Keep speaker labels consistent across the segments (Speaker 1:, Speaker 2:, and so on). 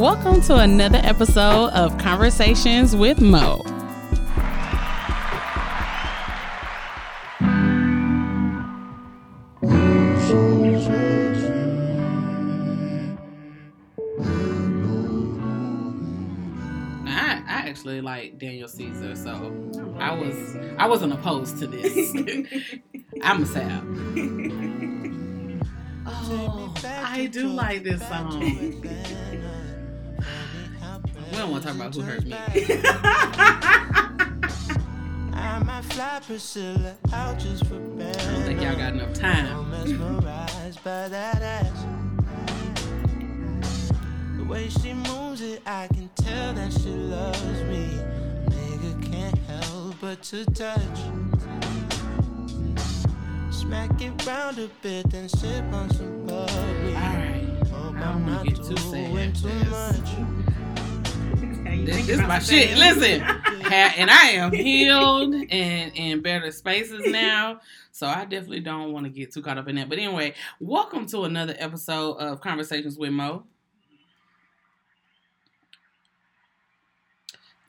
Speaker 1: Welcome to another episode of Conversations with Mo. Actually like Daniel Caesar, so I was I wasn't opposed to this. I'm a sad. Oh, I do like this song. Don't want to talk about who hurt me.
Speaker 2: I might fly Priscilla out just for
Speaker 1: I don't think y'all got enough time.
Speaker 2: mesmerized by that ass. The way she moves it, I can tell that she loves me. Nigga can't help but to touch. Smack it round a bit, then sip on some bubbly.
Speaker 1: Alright. I don't
Speaker 2: I'm
Speaker 1: wanna
Speaker 2: not
Speaker 1: get too sad this.
Speaker 2: much.
Speaker 1: This, this is my shit. Listen, and I am healed and in better spaces now. So I definitely don't want to get too caught up in that. But anyway, welcome to another episode of Conversations with Mo.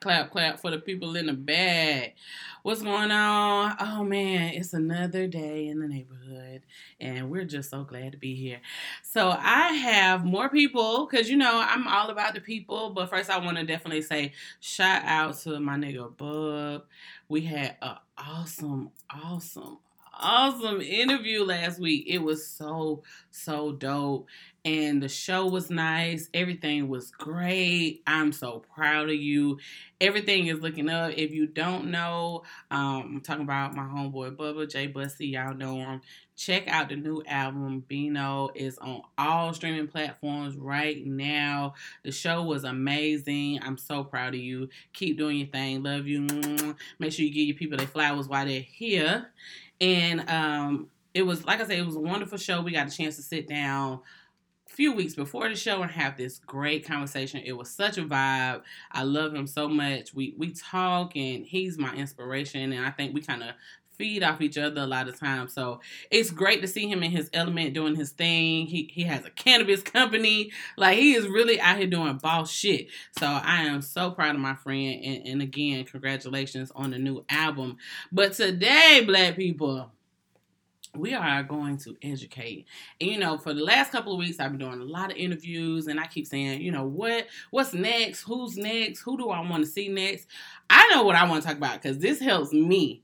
Speaker 1: Clap, clap for the people in the bag. What's going on? Oh man, it's another day in the neighborhood, and we're just so glad to be here. So I have more people because you know I'm all about the people. But first, I want to definitely say shout out to my nigga Bub. We had an awesome, awesome, awesome interview last week. It was so so dope, and the show was nice. Everything was great. I'm so proud of you. Everything is looking up. If you don't know, um, I'm talking about my homeboy Bubba J Bussy. Y'all know him check out the new album Beano is on all streaming platforms right now the show was amazing i'm so proud of you keep doing your thing love you make sure you give your people their flowers while they're here and um it was like i said it was a wonderful show we got a chance to sit down few weeks before the show and have this great conversation it was such a vibe i love him so much we we talk and he's my inspiration and i think we kind of feed off each other a lot of times. So it's great to see him in his element doing his thing. He he has a cannabis company. Like he is really out here doing boss shit. So I am so proud of my friend. And, and again, congratulations on the new album. But today, black people, we are going to educate. And you know, for the last couple of weeks, I've been doing a lot of interviews, and I keep saying, you know, what what's next? Who's next? Who do I want to see next? I know what I want to talk about because this helps me.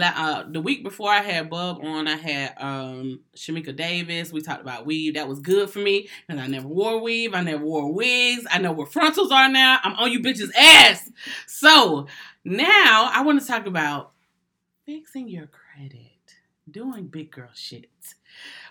Speaker 1: Uh, the week before I had Bub on, I had um, Shamika Davis. We talked about weave. That was good for me because I never wore weave. I never wore wigs. I know where frontals are now. I'm on you bitches' ass. So now I want to talk about fixing your credit, doing big girl shit.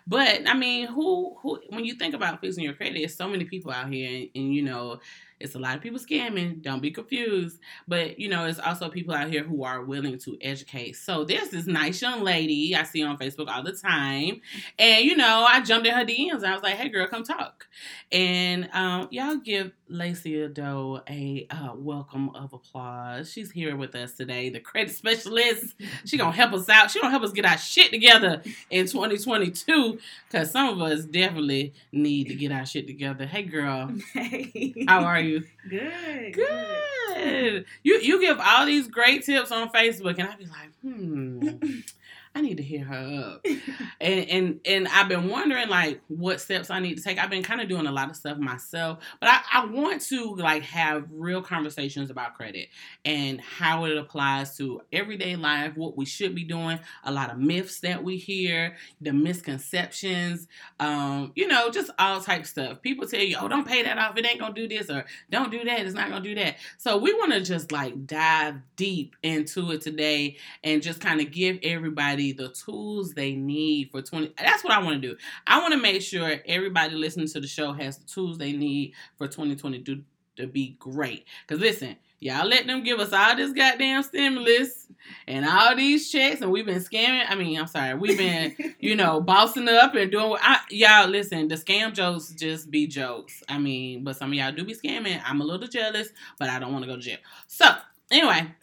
Speaker 1: But I mean, who who when you think about fixing your credit, there's so many people out here, and, and you know, it's a lot of people scamming. Don't be confused. But you know, it's also people out here who are willing to educate. So there's this nice young lady I see on Facebook all the time, and you know, I jumped in her DMs and I was like, "Hey, girl, come talk." And um, y'all give Lacey Doe a uh, welcome of applause. She's here with us today, the credit specialist. She gonna help us out. She gonna help us get our shit together in 2022 because some of us definitely need to get our shit together. Hey, girl,
Speaker 3: Hey.
Speaker 1: how are you?
Speaker 3: Good.
Speaker 1: Good. You you give all these great tips on Facebook, and I'd be like, hmm. I need to hear her up. And and and I've been wondering like what steps I need to take. I've been kind of doing a lot of stuff myself, but I, I want to like have real conversations about credit and how it applies to everyday life, what we should be doing, a lot of myths that we hear, the misconceptions, um, you know, just all type stuff. People tell you, oh, don't pay that off, it ain't gonna do this, or don't do that, it's not gonna do that. So we want to just like dive deep into it today and just kind of give everybody the tools they need for 20 that's what i want to do. I want to make sure everybody listening to the show has the tools they need for 2022 to be great. Because listen y'all let them give us all this goddamn stimulus and all these checks and we've been scamming i mean i'm sorry we've been you know bossing up and doing what I, y'all listen the scam jokes just be jokes. I mean but some of y'all do be scamming. I'm a little jealous but i don't want to go to jail. So anyway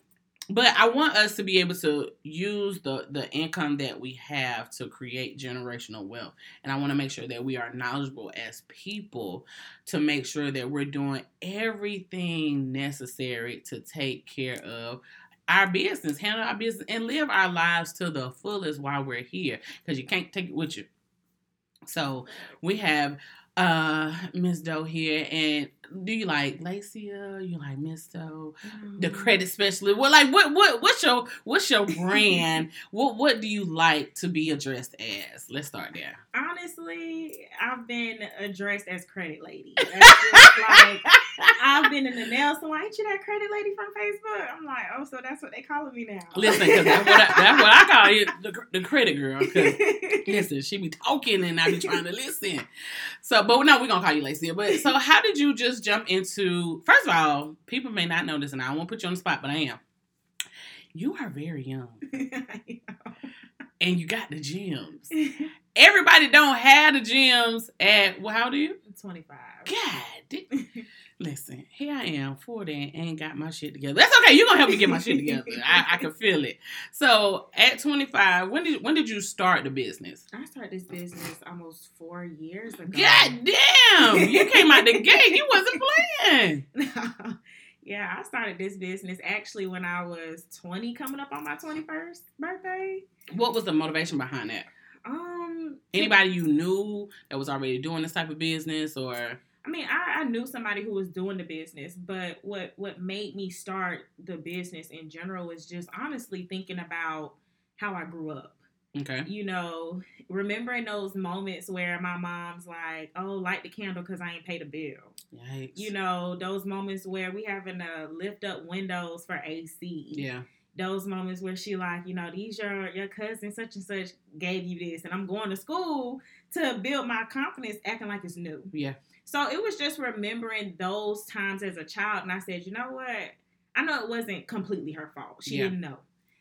Speaker 1: but I want us to be able to use the the income that we have to create generational wealth, and I want to make sure that we are knowledgeable as people to make sure that we're doing everything necessary to take care of our business, handle our business, and live our lives to the fullest while we're here, because you can't take it with you. So we have uh Miss Doe here, and do you like Lacia? You like Miss Doe? The mm-hmm. credit specialist. Well, like what what what's your what's your brand? what what do you like to be addressed as? Let's start there.
Speaker 3: Honestly, I've been addressed as credit lady. Like I've been in the nail salon. Ain't you that credit lady from Facebook? I'm like, oh, so that's what they calling me now.
Speaker 1: Listen, because that's what I, that's what I call it, the, the credit girl. listen, she be talking and I be trying to listen. So, but no, we're gonna call you Lacey. But so, how did you just jump into? First of all, people may not know this, and I won't put you on the spot, but I am. You are very young, and you got the gems. Everybody don't have the gems at. Well, how old are you?
Speaker 3: 25.
Speaker 1: God, di- listen, here I am, 40, and ain't got my shit together. That's okay. You're gonna help me get my shit together. I, I can feel it. So, at 25, when did when did you start the business?
Speaker 3: I started this business almost four years ago.
Speaker 1: God damn! You came out the gate. You wasn't playing.
Speaker 3: yeah, I started this business actually when I was 20, coming up on my 21st birthday.
Speaker 1: What was the motivation behind that?
Speaker 3: Um,
Speaker 1: Anybody you knew that was already doing this type of business, or
Speaker 3: I mean, I, I knew somebody who was doing the business, but what what made me start the business in general was just honestly thinking about how I grew up.
Speaker 1: okay,
Speaker 3: You know, remembering those moments where my mom's like, "Oh, light the candle because I ain't paid a bill."
Speaker 1: yikes,
Speaker 3: You know, those moments where we having to lift up windows for AC.
Speaker 1: yeah,
Speaker 3: Those moments where she like, you know, these your your cousin such and such gave you this, and I'm going to school to build my confidence, acting like it's new.
Speaker 1: yeah,
Speaker 3: So it was just remembering those times as a child, and I said, you know what? I know it wasn't completely her fault. She
Speaker 1: Yeah.
Speaker 3: didn't know,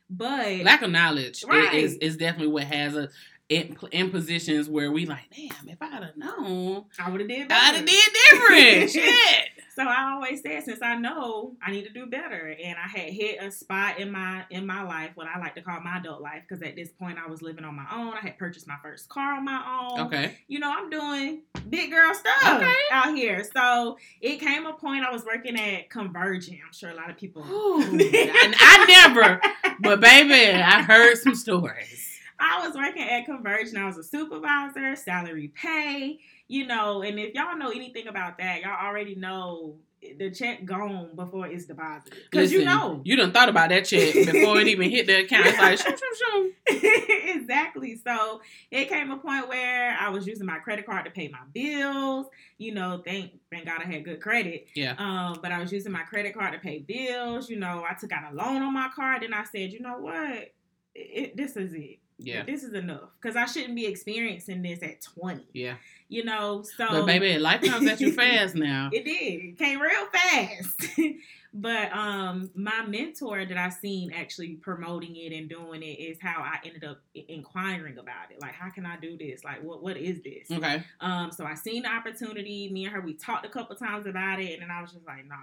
Speaker 3: but
Speaker 1: lack of knowledge
Speaker 3: Right.
Speaker 1: is is definitely what has us in, in positions where we like, damn, if I'd have known,
Speaker 3: I would have did
Speaker 1: I'd have did different. Shit.
Speaker 3: So I always said, since I know I need to do better, and I had hit a spot in my in my life, what I like to call my adult life, because at this point I was living on my own. I had purchased my first car on my own.
Speaker 1: Okay.
Speaker 3: You know, I'm doing big girl stuff
Speaker 1: Okay.
Speaker 3: out here. So it came a point I was working at Convergent. I'm sure a lot of people.
Speaker 1: Ooh, I, I never, but baby, I heard some stories.
Speaker 3: I was working at Convergent. I was a supervisor, salary pay, you know, and if y'all know anything about that, y'all already know the check gone before it's deposited. Because you know.
Speaker 1: you done thought about that check before it even hit the account. It's like, shoo, shoo, shoo.
Speaker 3: exactly. So it came a point where I was using my credit card to pay my bills. You know, thank thank God I had good credit.
Speaker 1: Yeah.
Speaker 3: Um, but I was using my credit card to pay bills. You know, I took out a loan on my card. and I said, you know what? It, this is it.
Speaker 1: Yeah.
Speaker 3: This is enough because I shouldn't be experiencing this at 20.
Speaker 1: Yeah.
Speaker 3: You know, so
Speaker 1: But baby, life comes at you fast now.
Speaker 3: it did. It came real fast. but um my mentor that I seen actually promoting it and doing it is how I ended up inquiring about it. Like, how can I do this? Like, what what is this?
Speaker 1: Okay.
Speaker 3: Um, so I seen the opportunity. Me and her, we talked a couple times about it, and then I was just like, nah.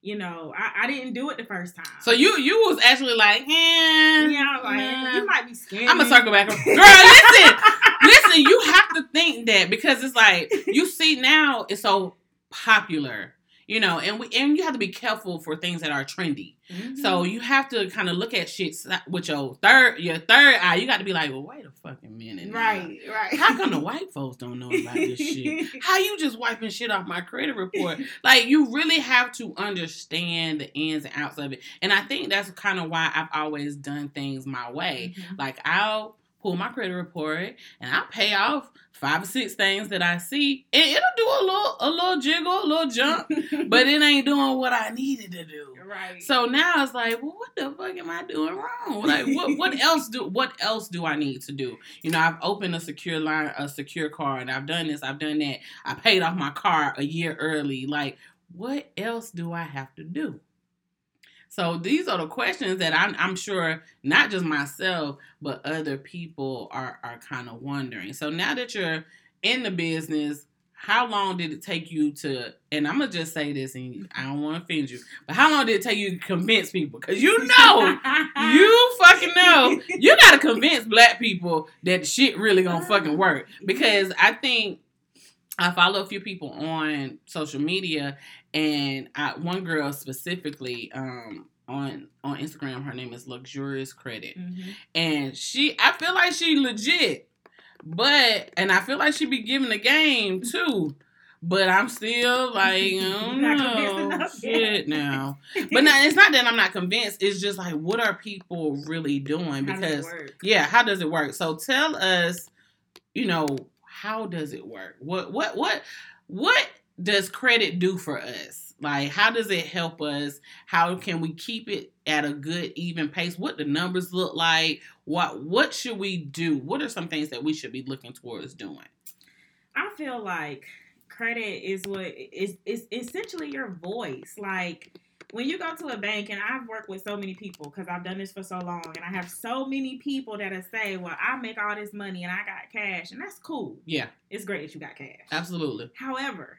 Speaker 3: You know, I, I didn't do it the first time.
Speaker 1: So you you was actually like, eh,
Speaker 3: yeah, I was like,
Speaker 1: nah.
Speaker 3: you might be scared.
Speaker 1: I'm gonna circle back. Girl, listen, listen. You have to think that because it's like you see now it's so popular, you know, and we and you have to be careful for things that are trendy.
Speaker 3: Mhm.
Speaker 1: So you have to kind of look at shit with your third your third eye. You got to be like, well, wait a fucking minute, now.
Speaker 3: right, right.
Speaker 1: How come the white folks don't know about this shit? How you just wiping shit off my credit report? Like you really have to understand the ins and outs of it. And I think that's kind of why I've always done things my way.
Speaker 3: Mhm.
Speaker 1: Like I'll pull my credit report and I'll pay off five or six things that I see. And it'll do a little a little jiggle, a little jump, but it ain't doing what I needed to do.
Speaker 3: right.
Speaker 1: So now it's like, well, what the fuck am I doing wrong? Like, what what else do what else do I need to do? You know, I've opened a secure line, a secure card. And I've done this. I've done that. I paid off my car a year early. Like, what else do I have to do? So these are the questions that I'm, I'm sure not just myself, but other people are are kind of wondering. So now that you're in the business, how long did it take you to? And I'm gonna just say this, and I don't want to offend you, but how long did it take you to convince people? Because you know, you fucking know, you gotta convince black people that shit really gonna fucking work. Because I think I follow a few people on social media, and I, one girl specifically um, on on Instagram, her name is Luxurious Credit,
Speaker 3: Mhm.
Speaker 1: and she, I feel like she legit, but and I feel like she be giving the game too. But I'm still like,
Speaker 3: Not
Speaker 1: know, shit now. But no, it's not that I'm not convinced. It's just like, what are people really doing?
Speaker 3: How does it
Speaker 1: Because
Speaker 3: work?
Speaker 1: yeah, how does it work? So tell us, you know, how does it work? What what what what does credit do for us? Like how does it help us? How can we keep it at a good even pace? What the numbers look like? What what should we do? What are some things that we should be looking towards doing?
Speaker 3: I feel like credit is what is is essentially your voice. Like when you go to a bank, and I've worked with so many people because I've done this for so long, and I have so many people that are say, "Well, I make all this money and I got cash," and that's cool.
Speaker 1: Yeah,
Speaker 3: It's great that you got cash.
Speaker 1: absolutely.
Speaker 3: However,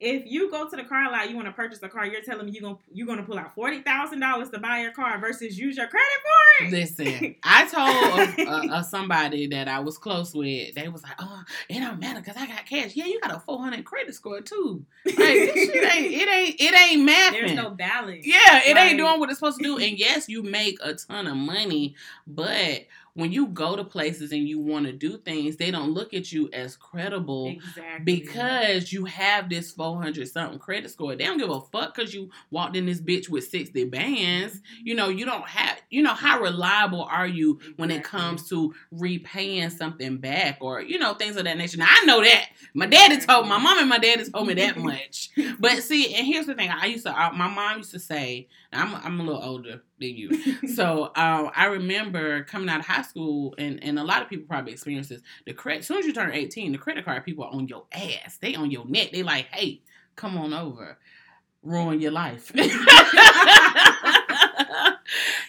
Speaker 3: if you go to the car lot, you want to purchase a car, you're telling me you're gonna you're gonna pull out forty thousand dollars to buy your car versus use your credit for it.
Speaker 1: Listen, I told uh, uh, uh, somebody that I was close with. They was like, "Oh, it don't matter because I got cash. Yeah, you got a four hundred credit score too. Like this shit ain't it ain't it ain't
Speaker 3: There's no balance.
Speaker 1: yeah, it
Speaker 3: Right.
Speaker 1: ain't doing what it's supposed to do. And yes, you make a ton of money, but when you go to places and you want to do things, they don't look at you as credible
Speaker 3: Exactly.
Speaker 1: because you have this 400 something credit score. They don't give a fuck because you walked in this bitch with 60 bands. Mm-hmm. You know, you don't have, you know, how reliable are you when it comes to repaying something back or, you know, things of that nature. Now, I know that. My daddy told, my mom and my daddy told me that much. But see, and here's the thing I used to, my mom used to say, I'm, I'm a little older than you. So um, I remember coming out of high school, and, and a lot of people probably experience this. The credit, as soon as you turn 18, the credit card people are on your ass. They on your neck. They like, hey, come on over, ruin your life. and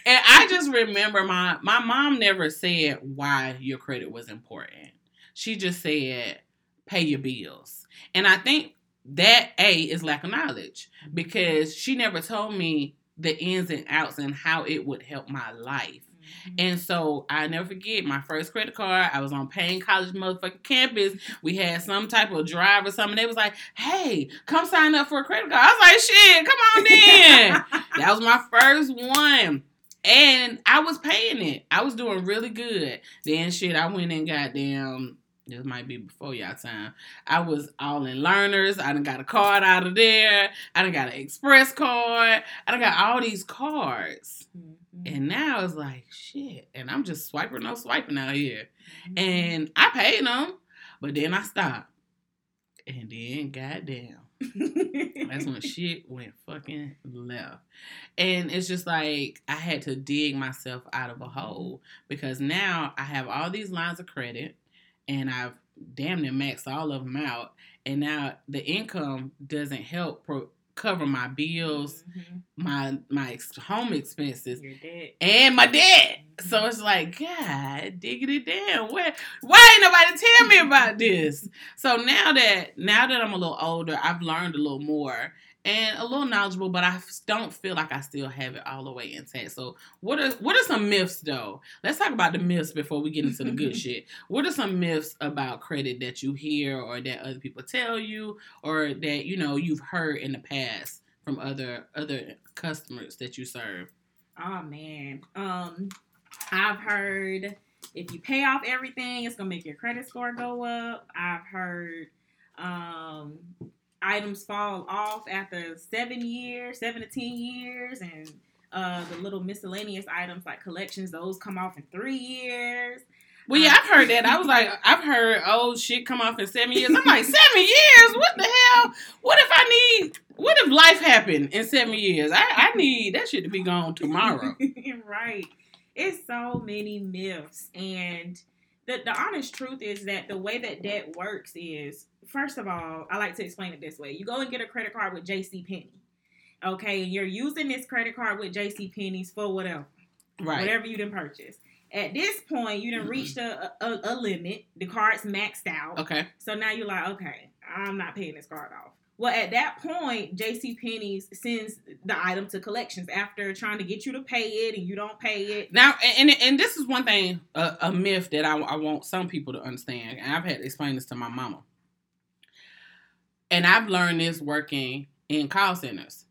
Speaker 1: I just remember my my mom never said why your credit was important. She just said pay your bills, and I think that a is lack of knowledge because she never told me the ins and outs and how it would help my life.
Speaker 3: Mhm.
Speaker 1: And so I never forget my first credit card. I was on Paine College motherfucking campus. We had some type of drive or something. They was like, "Hey, come sign up for a credit card." I was like, "Shit, come on in." that was my first one, and I was paying it. I was doing really good. Then shit, I went and got damn. This might be before y'all time. I was all in learners. I done got a card out of there. I done got an express card. I done got all these cards.
Speaker 3: Mhm.
Speaker 1: And now it's like shit, and I'm just swiping no swiping out here,
Speaker 3: Mhm.
Speaker 1: and I paid them, but then I stopped, and then goddamn, that's when shit went fucking left, and it's just like I had to dig myself out of a hole because now I have all these lines of credit, and I've damn near maxed all of them out, and now the income doesn't help pro- cover my bills,
Speaker 3: Mhm.
Speaker 1: my my ex- home expenses and my dad. So it's like, God, digging it down. Where why ain't nobody tell me about this? So now that now that I'm a little older, I've learned a little more and a little knowledgeable, but I don't feel like I still have it all the way intact. So what are what are some myths though? Let's talk about the myths before we get into the good shit. What are some myths about credit that you hear or that other people tell you or that you know you've heard in the past from other other customers that you serve?
Speaker 3: Oh man. Um, I've heard if you pay off everything, it's gonna make your credit score go up. I've heard um items fall off after seven years, seven to ten years, and uh the little miscellaneous items like collections, those come off in three years.
Speaker 1: Well, yeah, I've heard that. I was like, I've heard old shit come off in seven years. I'm like, seven years? What the hell? What if I need? What if life happened in seven years? I, I need that shit to be gone tomorrow.
Speaker 3: right. It's so many myths. And the, the honest truth is that the way that debt works is, first of all, I like to explain it this way. You go and get a credit card with JC Penney. Okay, and you're using this credit card with JC Penney's for whatever.
Speaker 1: Right.
Speaker 3: Whatever you didn't purchase. At this point, you done
Speaker 1: Mhm.
Speaker 3: reach a, a a limit. The card's maxed out.
Speaker 1: Okay.
Speaker 3: So now you're like, okay, I'm not paying this card off. Well, at that point, JC Penney's sends the item to collections after trying to get you to pay it and you don't pay it.
Speaker 1: Now, and and, this is one thing, a, a myth that I, I want some people to understand, and I've had to explain this to my mama. And I've learned this working in call centers.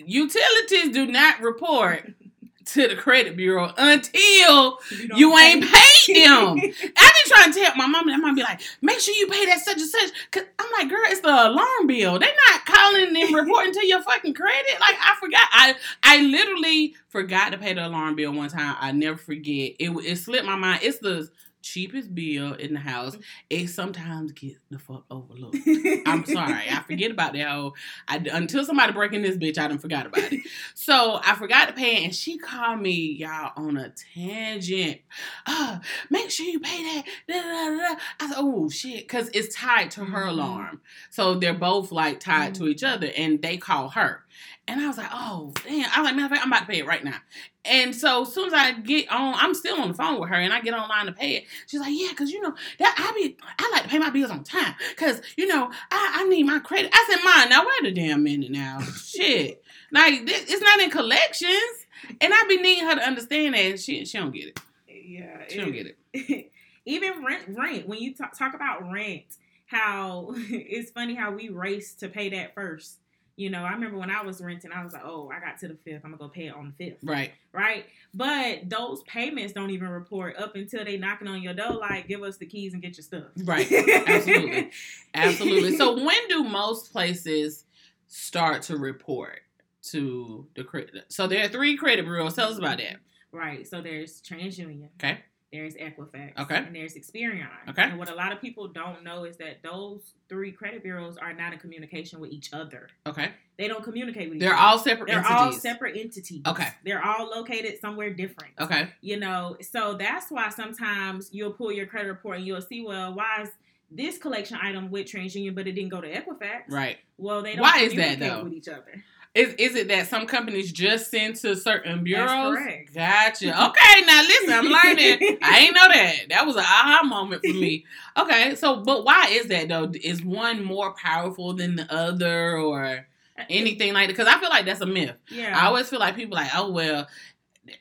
Speaker 1: Utilities do not report to the credit bureau until
Speaker 3: don't
Speaker 1: you ain't
Speaker 3: pay.
Speaker 1: paid them. I trying to tell my mom, and might be like, make sure you pay that such and such. Cause I'm like, girl, it's the alarm bill. They're not calling and reporting to your fucking credit. Like I forgot. I I literally forgot to pay the alarm bill one time. I never forget. It it slipped my mind. It's the cheapest bill in the house. It sometimes gets the fuck overlooked. I'm sorry. I forget about that whole. I, until somebody breaking this bitch, I done forgot about it. So I forgot to pay it, and she called me, y'all, on a tangent. Uh, make sure you pay that. Da, da, da. I said, oh shit, because it's tied to her
Speaker 3: Mhm.
Speaker 1: alarm. So they're both like tied to each other, and they call her. And I was like, oh damn. I was like, matter of fact, I'm about to pay it right now. And so as soon as I get on, I'm still on the phone with her, and I get online to pay it. She's like, yeah, because you know that I be I like to pay my bills on time, because you know I, I need my credit. I said, mine. Now wait a damn minute now, shit. Like this, it's not in collections, and I be needing her to understand that and she she don't get it.
Speaker 3: yeah,
Speaker 1: She don't get it.
Speaker 3: even rent rent when you talk, talk about rent how it's funny how we race to pay that first you know i remember when i was renting i was like oh i got to the fifth i'm gonna go pay it on the fifth
Speaker 1: Right.
Speaker 3: right but those payments don't even report up until they knocking on your door like give us the keys and get your stuff
Speaker 1: Right. Absolutely. Absolutely. So when do most places start to report to the credit? So there are three credit bureaus. Tell us about that.
Speaker 3: right so there's TransUnion
Speaker 1: Okay.
Speaker 3: There's Equifax,
Speaker 1: Okay.
Speaker 3: and there's Experian.
Speaker 1: Okay.
Speaker 3: And what a lot of people don't know is that those three credit bureaus are not in communication with each other.
Speaker 1: Okay.
Speaker 3: They don't communicate with each other.
Speaker 1: They're all separate
Speaker 3: They're
Speaker 1: entities.
Speaker 3: all separate entities.
Speaker 1: Okay.
Speaker 3: They're all located somewhere different.
Speaker 1: Okay.
Speaker 3: You know, so that's why sometimes you'll pull your credit report and you'll see, well, why is this collection item with TransUnion, but it didn't go to Equifax?
Speaker 1: Right.
Speaker 3: Well, they don't
Speaker 1: Why is that, though?
Speaker 3: with each other.
Speaker 1: Is is it that some companies just send to certain bureaus?
Speaker 3: correct.
Speaker 1: Gotcha. Okay, now listen, I'm learning. I ain't know that. That was an aha moment for me. Okay, so but why is that though? Is one more powerful than the other, or uh, anything like that? Because I feel like that's a myth.
Speaker 3: Yeah.
Speaker 1: I always feel like people like, oh well,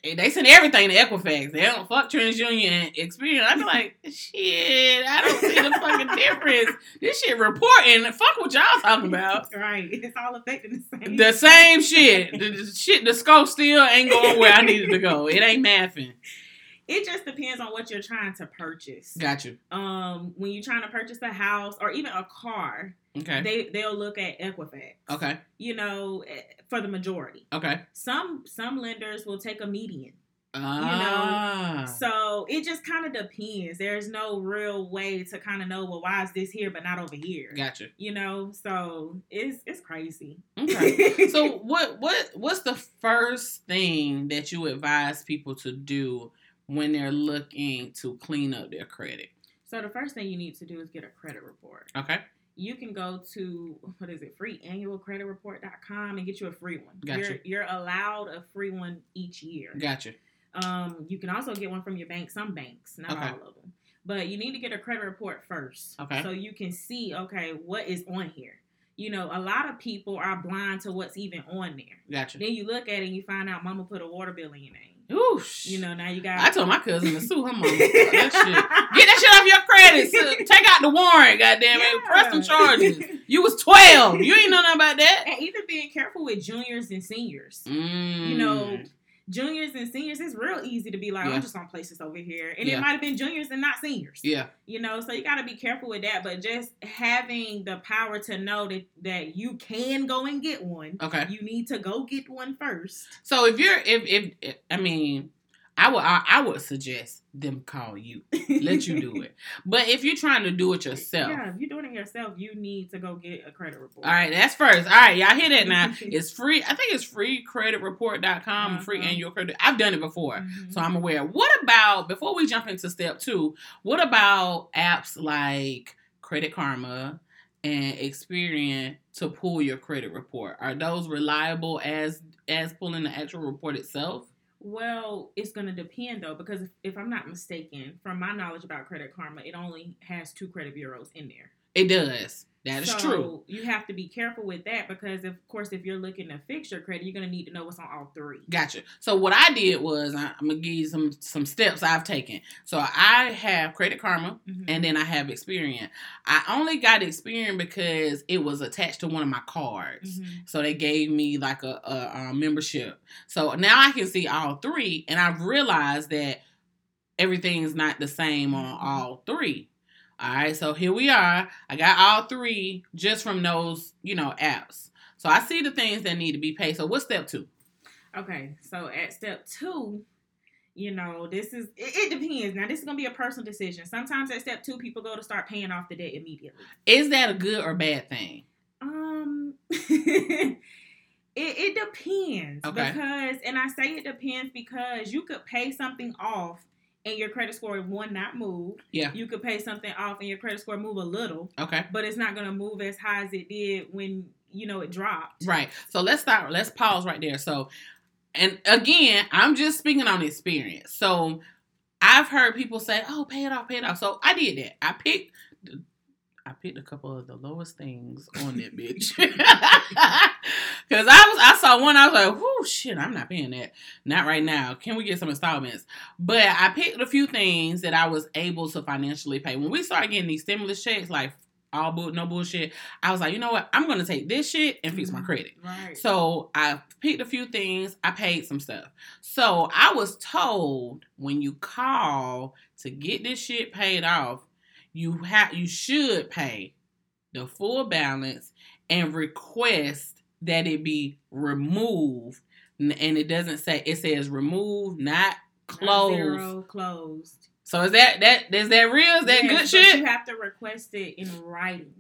Speaker 1: they send everything to Equifax. They don't fuck TransUnion and Experian. I be like, shit, I don't see the fucking difference. This shit reporting. Fuck what y'all talking about.
Speaker 3: right. It's all affecting the same.
Speaker 1: The same shit. The, the shit. The scope still ain't going where I needed to go. It ain't mathing.
Speaker 3: It just depends on what you're trying to purchase.
Speaker 1: Got you.
Speaker 3: Um, when you're trying to purchase a house or even a car,
Speaker 1: Okay.
Speaker 3: they they'll look at Equifax.
Speaker 1: Okay.
Speaker 3: You know, for the majority.
Speaker 1: Okay.
Speaker 3: Some some lenders will take a median.
Speaker 1: Ah.
Speaker 3: So it just kind of depends. There's no real way to kind of know, well, why is this here but not over here?
Speaker 1: Got you.
Speaker 3: You know, so it's it's crazy.
Speaker 1: Okay. so what what what's the first thing that you advise people to do when they're looking to clean up their credit?
Speaker 3: so the first thing you need to do is get a credit report.
Speaker 1: Okay.
Speaker 3: You can go to what is it, freeannualcreditreport.com and get you a free one.
Speaker 1: Gotcha.
Speaker 3: You're you're allowed a free one each year.
Speaker 1: gotcha you.
Speaker 3: Um, you can also get one from your bank. Some banks, not
Speaker 1: Okay.
Speaker 3: all of them, but you need to get a credit report first,
Speaker 1: Okay.
Speaker 3: so you can see okay what is on here. You know, a lot of people are blind to what's even on there.
Speaker 1: Got you.
Speaker 3: Then you look at it and you find out Mama put a water bill in your name.
Speaker 1: Oosh.
Speaker 3: You know, now you got.
Speaker 1: I told my cousin to sue her mom. that shit. Get that shit off your credit. Sue- Take out the warrant, goddamn it. Press some charges. You was twelve. You ain't know nothing about that.
Speaker 3: and even being careful with juniors and seniors.
Speaker 1: Mm.
Speaker 3: You know, juniors and seniors, it's real easy to be like, oh,
Speaker 1: Yeah.
Speaker 3: I'm just gonna place this over here, and
Speaker 1: Yeah.
Speaker 3: it might have been juniors and not seniors.
Speaker 1: Yeah.
Speaker 3: You know, so you got to be careful with that. But just having the power to know that that you can go and get one,
Speaker 1: Okay.
Speaker 3: you need to go get one first.
Speaker 1: So if you're if if, if I mean, I would I, I would suggest them call you. Let you do it. But if you're trying to do it yourself.
Speaker 3: Yeah, if you're doing it yourself, you need to go get a credit report.
Speaker 1: All right, that's first. All right, y'all hear that now. It's free. I think it's freecreditreport.com, free
Speaker 3: Uh-huh.
Speaker 1: annual credit. I've done it before.
Speaker 3: Mhm.
Speaker 1: So I'm aware. What about before we jump into step two? What about apps like Credit Karma and Experian to pull your credit report? Are those reliable as as pulling the actual report itself?
Speaker 3: Well, it's gonna depend though, because if, if I'm not mistaken, from my knowledge about Credit Karma, it only has two credit bureaus in there.
Speaker 1: It does. That is
Speaker 3: so
Speaker 1: true.
Speaker 3: You have to be careful with that because, of course, if you're looking to fix your credit, you're gonna need to know what's on all three.
Speaker 1: Gotcha. So what I did was I, I'm gonna give you some some steps I've taken. So I have Credit Karma,
Speaker 3: Mhm.
Speaker 1: and then I have Experian. I only got Experian because it was attached to one of my cards.
Speaker 3: Mhm.
Speaker 1: So they gave me like a, a, a membership. So now I can see all three, and I've realized that everything's not the same on all three. All right, so here we are. I got all three just from those, you know, apps. So I see the things that need to be paid. So what's step two?
Speaker 3: Okay, so at step two, you know, this is it, it depends. Now, this is gonna be a personal decision. Sometimes at step two, people go to start paying off the debt immediately.
Speaker 1: Is that a good or bad thing?
Speaker 3: Um, it, it depends
Speaker 1: Okay.
Speaker 3: because, and I say it depends because you could pay something off and your credit score one not move.
Speaker 1: Yeah.
Speaker 3: You could pay something off and your credit score move a little,
Speaker 1: Okay.
Speaker 3: but it's not gonna move as high as it did when you know it dropped.
Speaker 1: Right. So let's start. Let's pause right there. So, and again, I'm just speaking on experience. So, I've heard people say, "Oh, pay it off, pay it off." So I did that. I picked. I picked a couple of the lowest things on that bitch. Cause I was, I saw one, I was like, "Whoo, shit! I'm not paying that. Not right now. Can we get some installments?" But I picked a few things that I was able to financially pay. When we started getting these stimulus checks, like all bull, no bullshit, I was like, you know what? I'm gonna take this shit and fix my
Speaker 3: Mhm.
Speaker 1: credit.
Speaker 3: Right.
Speaker 1: So I picked a few things. I paid some stuff. So I was told when you call to get this shit paid off, you have you should pay the full balance and request that it be removed. And it doesn't say it says remove, not closed.
Speaker 3: Zero closed.
Speaker 1: So is that that is that real? Is that
Speaker 3: Yes,
Speaker 1: good shit?
Speaker 3: You have to request it in writing.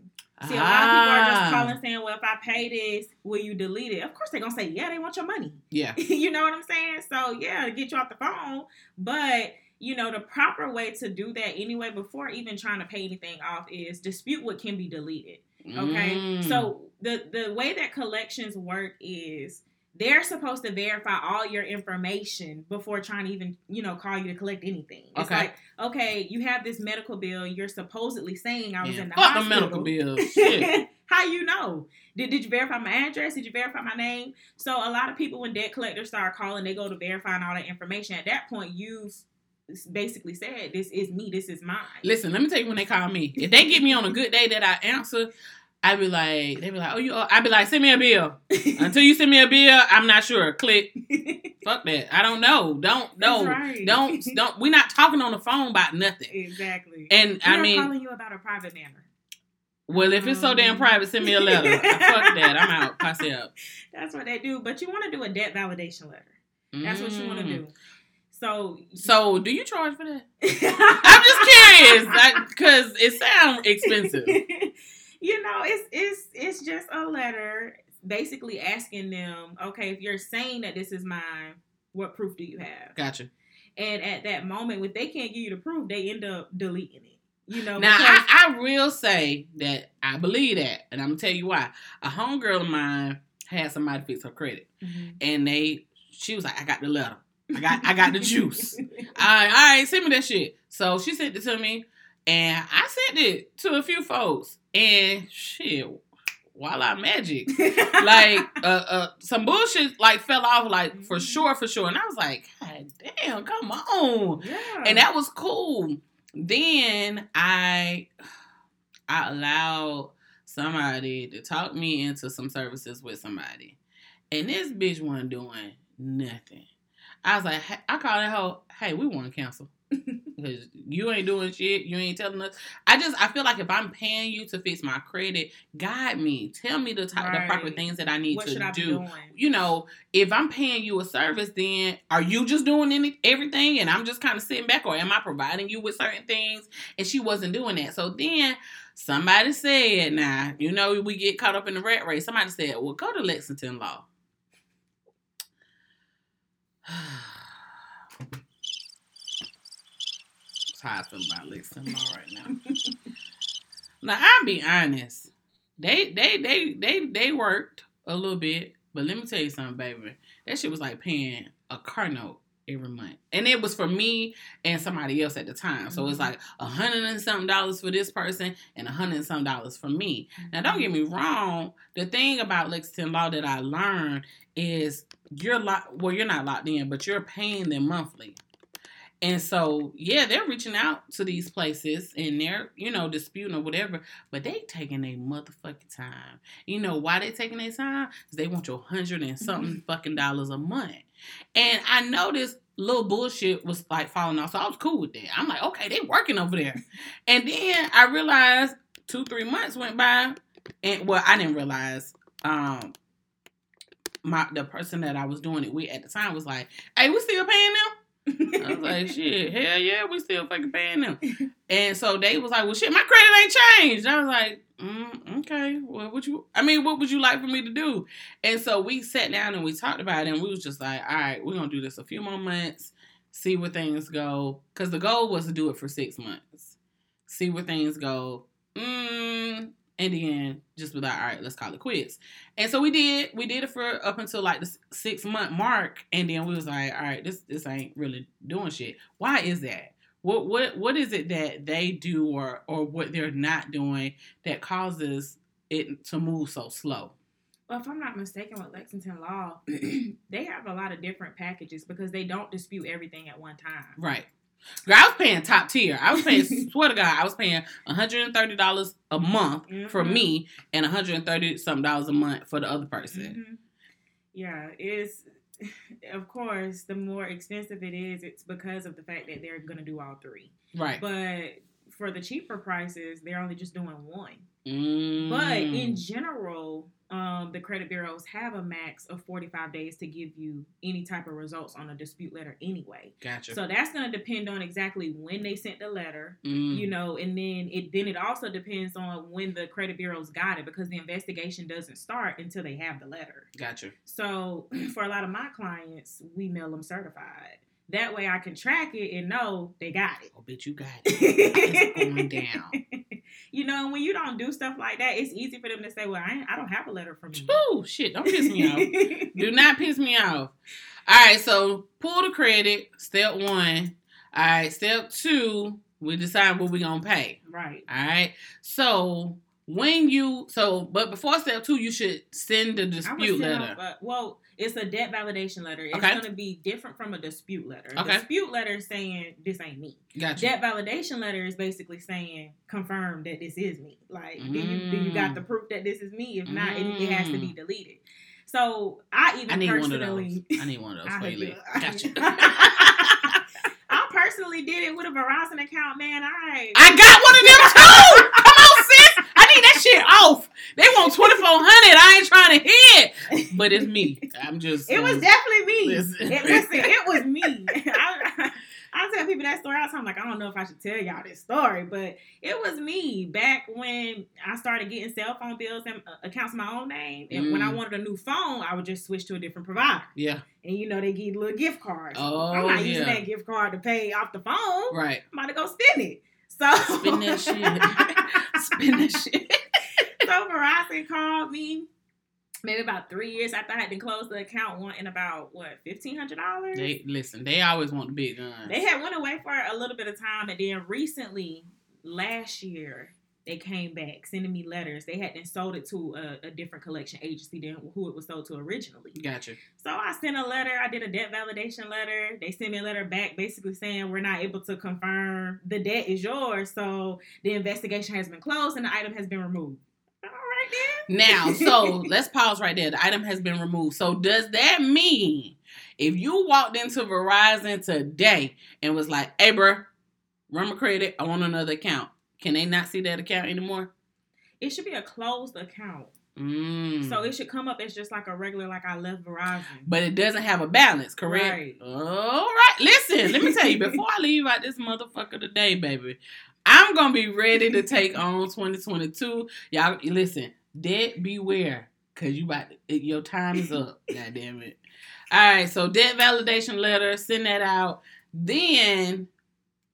Speaker 3: See, a lot of people are just
Speaker 1: Ah,
Speaker 3: calling saying, "Well, if I pay this, will you delete it?" Of course, they're gonna say, "Yeah, they want your money."
Speaker 1: Yeah.
Speaker 3: you know what I'm saying? So yeah, to get you off the phone, but you know the proper way to do that anyway, before even trying to pay anything off, is dispute what can be deleted. Okay,
Speaker 1: Mm.
Speaker 3: so the the way that collections work is they're supposed to verify all your information before trying to even you know call you to collect anything. It's
Speaker 1: Okay.
Speaker 3: like okay, you have this medical bill. You're supposedly saying I was
Speaker 1: Yeah,
Speaker 3: in the
Speaker 1: fuck the
Speaker 3: hospital.
Speaker 1: medical bills. Shit.
Speaker 3: How you know? Did, did you verify my address? Did you verify my name? So a lot of people when debt collectors start calling, they go to verifying all that information. At that point, you've basically said, "This is me. This is mine."
Speaker 1: Listen, let me tell you when they call me. If they get me on a good day that I answer, I be like, they be like, oh, you, I be like, send me a bill. Until you send me a bill, I'm not sure. Click. Fuck that. I don't know. Don't no.
Speaker 3: Right.
Speaker 1: Don't don't. We're not talking on the phone about nothing.
Speaker 3: exactly.
Speaker 1: And I
Speaker 3: We're
Speaker 1: mean,
Speaker 3: calling you about a private matter.
Speaker 1: well, if it's so damn
Speaker 3: Um.
Speaker 1: private, send me a letter. Fuck that. I'm out. Pass it up.
Speaker 3: That's what they do. But you want to do a debt validation letter. That's what you want to
Speaker 1: Mm.
Speaker 3: do. So,
Speaker 1: So, do you charge for that? I'm just curious because it sounds expensive.
Speaker 3: you know, it's it's it's just a letter basically asking them, okay, if you're saying that this is mine, what proof do you have?
Speaker 1: Gotcha.
Speaker 3: And at that moment, if they can't give you the proof, they end up deleting it. You know,
Speaker 1: Now, I, I will say that I believe that, and I'm gonna tell you why. A homegirl of mine had somebody fix her credit,
Speaker 3: Mhm.
Speaker 1: and they, she was like, "I got the letter, I got, I got the juice. all right, all right, send me that shit." So she sent it to me, and I sent it to a few folks, and shit, voila, magic. like uh, uh some bullshit like fell off like for
Speaker 3: Mhm.
Speaker 1: sure for sure and i was like god damn come on
Speaker 3: yeah.
Speaker 1: and that was cool. Then I I allowed somebody to talk me into some services with somebody, and this bitch wasn't doing nothing. I was like, I called that hoe. Hey, we want to cancel because you ain't doing shit. You ain't telling us. I just I feel like if I'm paying you to fix my credit, guide me. Tell me the type, the proper things that I need
Speaker 3: what
Speaker 1: to
Speaker 3: I
Speaker 1: do you know, if I'm paying you a service, then are you just doing any everything and I'm just kind of sitting back, or am I providing you with certain things? And she wasn't doing that. So then somebody said, "Now you know we get caught up in the rat race." Somebody said, "Well, go to Lexington Law." That's how I feel about Law right now. now I'll be honest. They they they they they worked a little bit, but let me tell you something, baby. That shit was like paying a car note. Every month, and it was for me and somebody else at the time. So it's
Speaker 3: Mhm.
Speaker 1: like a hundred and something dollars for this person and a hundred and some dollars for me. Now, don't get me wrong. The thing about Lexington Law that I learned is you're locked. Well, you're not locked in, but you're paying them monthly. And so, yeah, they're reaching out to these places and they're, you know, disputing or whatever, but they taking their motherfucking time. You know why they taking their time? 'Cause they want your hundred and something fucking dollars a month. And I noticed little bullshit was like falling off, so I was cool with that. I'm like, okay, they working over there. And then I realized two, three months went by, and well, I didn't realize. Um, my the person that I was doing it with at the time was like, "Hey, we still paying them." I was like, "Shit, hell yeah, we still fucking paying them." And so they was like, "Well, shit, my credit ain't changed." I was like, mm, "Okay, well, would you? I mean, what would you like for me to do?" And so we sat down and we talked about it, and we was just like, "All right, we're gonna do this a few more months, see where things go," because the goal was to do it for six months, see where things go. Mm, and then just be like, all right, let's call it quits. And so we did. We did it for up until like the six month mark, and then we was like, all right, this this ain't really doing shit. Why is that? What what what is it that they do or or what they're not doing that causes it to move so slow?
Speaker 3: Well, if I'm not mistaken with Lexington Law, they have a lot of different packages because they don't dispute everything at one time.
Speaker 1: Right. Girl, I was paying top tier. I was paying, swear to God, I was paying $130 a month for
Speaker 3: Mhm.
Speaker 1: me and 130 something dollars a month for the other person.
Speaker 3: Mhm. Yeah, it's of course the more expensive it is, it's because of the fact that they're gonna do all three.
Speaker 1: Right.
Speaker 3: But for the cheaper prices, they're only just doing one.
Speaker 1: Mm.
Speaker 3: But in general, um, the credit bureaus have a max of 45 days to give you any type of results on a dispute letter anyway.
Speaker 1: gotcha.
Speaker 3: So that's going to depend on exactly when they sent the letter,
Speaker 1: Mm.
Speaker 3: you know, and then it then it also depends on when the credit bureaus got it because the investigation doesn't start until they have the letter.
Speaker 1: Gotcha.
Speaker 3: So for a lot of my clients, we mail them certified. That way I can track it and know they got it.
Speaker 1: Oh, bitch, you got it. It's going down.
Speaker 3: You know, when you don't do stuff like that, it's easy for them to say, "Well, I, I don't have a letter from you."
Speaker 1: Oh, shit. Don't piss me off. Do not piss me off. All right, so pull the credit. Step one. All right, step two, we decide what we're going to pay.
Speaker 3: right.
Speaker 1: All right. So when you, so, but before step two, you should send the
Speaker 3: I would
Speaker 1: dispute
Speaker 3: send
Speaker 1: letter.
Speaker 3: off a- well, it's a debt validation letter. It's
Speaker 1: Okay.
Speaker 3: going to be different from a dispute letter.
Speaker 1: Okay.
Speaker 3: dispute letter is saying this ain't me.
Speaker 1: Gotcha.
Speaker 3: Debt validation letter is basically saying confirm that this is me. Like, do you do you got
Speaker 1: Mm.
Speaker 3: the proof that this is me? If not, it, it has to be deleted. So I even
Speaker 1: I need one of
Speaker 3: personally,
Speaker 1: those. I need one of those
Speaker 3: I
Speaker 1: for
Speaker 3: hope
Speaker 1: you.
Speaker 3: you-
Speaker 1: Gotcha.
Speaker 3: I personally did it with a Verizon account, man. I
Speaker 1: I got one of them too. Come on, sis. I need that shit off. They want twenty four hundred. I ain't trying to hit, but it's me. I'm just.
Speaker 3: It was
Speaker 1: um,
Speaker 3: definitely me.
Speaker 1: listen.
Speaker 3: It, listen, it was me. I, I tell people that story all the time. Like, I don't know if I should tell y'all this story, but it was me back when I started getting cell phone bills and uh, accounts in my own name. And when I
Speaker 1: Mm.
Speaker 3: wanted a new phone, I would just switch to a different provider.
Speaker 1: Yeah.
Speaker 3: And you know, they give you little gift cards.
Speaker 1: Oh,
Speaker 3: I'm not using that gift card to pay off the phone.
Speaker 1: Right.
Speaker 3: I'm about to go spend it. So
Speaker 1: Spin that shit. Spin that shit.
Speaker 3: so Verizon called me maybe about three years after I had to close the account, wanting about what fifteen hundred dollars.
Speaker 1: They listen. They always want the big guns.
Speaker 3: They had went away for a little bit of time, and then recently, last year, they came back sending me letters. They had then sold it to a, a different collection agency than who it was sold to originally.
Speaker 1: Gotcha.
Speaker 3: So I sent a letter. I did a debt validation letter. They sent me a letter back, basically saying we're not able to confirm the debt is yours. So the investigation has been closed and the item has been removed. All right then.
Speaker 1: Now, so let's pause right there. The item has been removed. So does that mean if you walked into Verizon today and was like, "Hey, bro, run my credit. I want another account," can they not see that account anymore?
Speaker 3: It should be a closed account.
Speaker 1: Mm.
Speaker 3: So it should come up as just like a regular, like I left Verizon.
Speaker 1: but it doesn't have a balance, correct?
Speaker 3: Right.
Speaker 1: All right. Listen, let me tell you, before I leave out this motherfucker today, baby, I'm gonna be ready to take on 2022. Y'all listen, debt beware. Cause you about to, your time is up. God damn it. All right, so debt validation letter, send that out. Then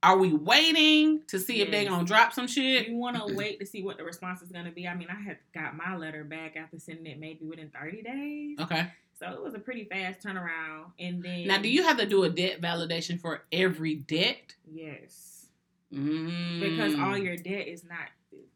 Speaker 1: are we waiting to see if they're gonna drop some shit?
Speaker 3: You want to wait to see what the response is to be. I mean, I had got my letter back after sending it maybe within 30 days.
Speaker 1: Okay.
Speaker 3: So it was a pretty fast turnaround. And then
Speaker 1: Now, do you have to do a debt validation for every debt?
Speaker 3: Yes.
Speaker 1: Mm.
Speaker 3: Because all your debt is not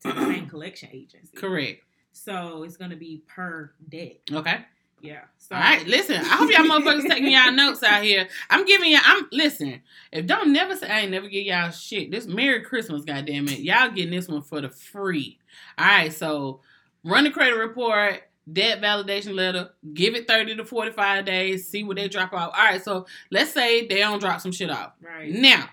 Speaker 3: to the same collection agency.
Speaker 1: correct.
Speaker 3: So it's gonna be per debt.
Speaker 1: Okay.
Speaker 3: Yeah. So
Speaker 1: All right. Listen, I hope y'all motherfuckers taking y'all notes out here. I'm giving y'all. I'm listen. If don't never say I ain't never give y'all shit. This Merry Christmas, goddamn it. Y'all getting this one for the free. All right. So run the credit report. Debt validation letter, give it 30 to 45 days, see what they drop off. All right, so let's say they don't drop some shit off.
Speaker 3: Right.
Speaker 1: Now,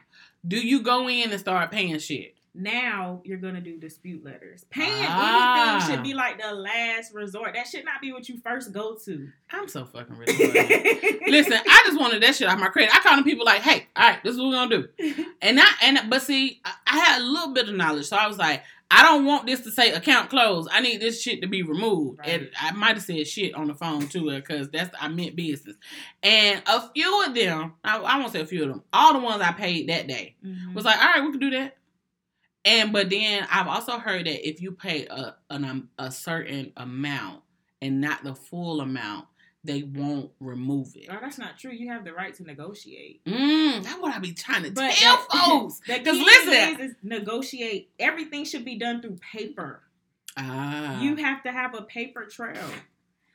Speaker 1: do you go in and start paying shit?
Speaker 3: Now you're gonna do dispute letters. Paying
Speaker 1: Ah.
Speaker 3: anything should be like the last resort. That should not be what you first go to.
Speaker 1: I'm so fucking retarded. Listen, I just wanted that shit off my credit. I called them people like, hey, all right, this is what we're gonna do. And I and but see, I, I had a little bit of knowledge, so I was like, I don't want this to say account closed. I need this shit to be removed.
Speaker 3: Right.
Speaker 1: And I might have said shit on the phone too, because that's I meant business. And a few of them, I, I won't say a few of them, all the ones I paid that day
Speaker 3: Mhm.
Speaker 1: was like, all right, we can do that. And but then I've also heard that if you pay a an, um, a certain amount and not the full amount, they won't remove it.
Speaker 3: Oh, that's not true. You have the right to negotiate.
Speaker 1: Mm, that's what I be trying to
Speaker 3: But
Speaker 1: tell
Speaker 3: that-
Speaker 1: folks.
Speaker 3: The
Speaker 1: 'Cause
Speaker 3: key
Speaker 1: listen-
Speaker 3: is, is negotiate. Everything should be done through paper.
Speaker 1: Ah,
Speaker 3: You have to have a paper trail.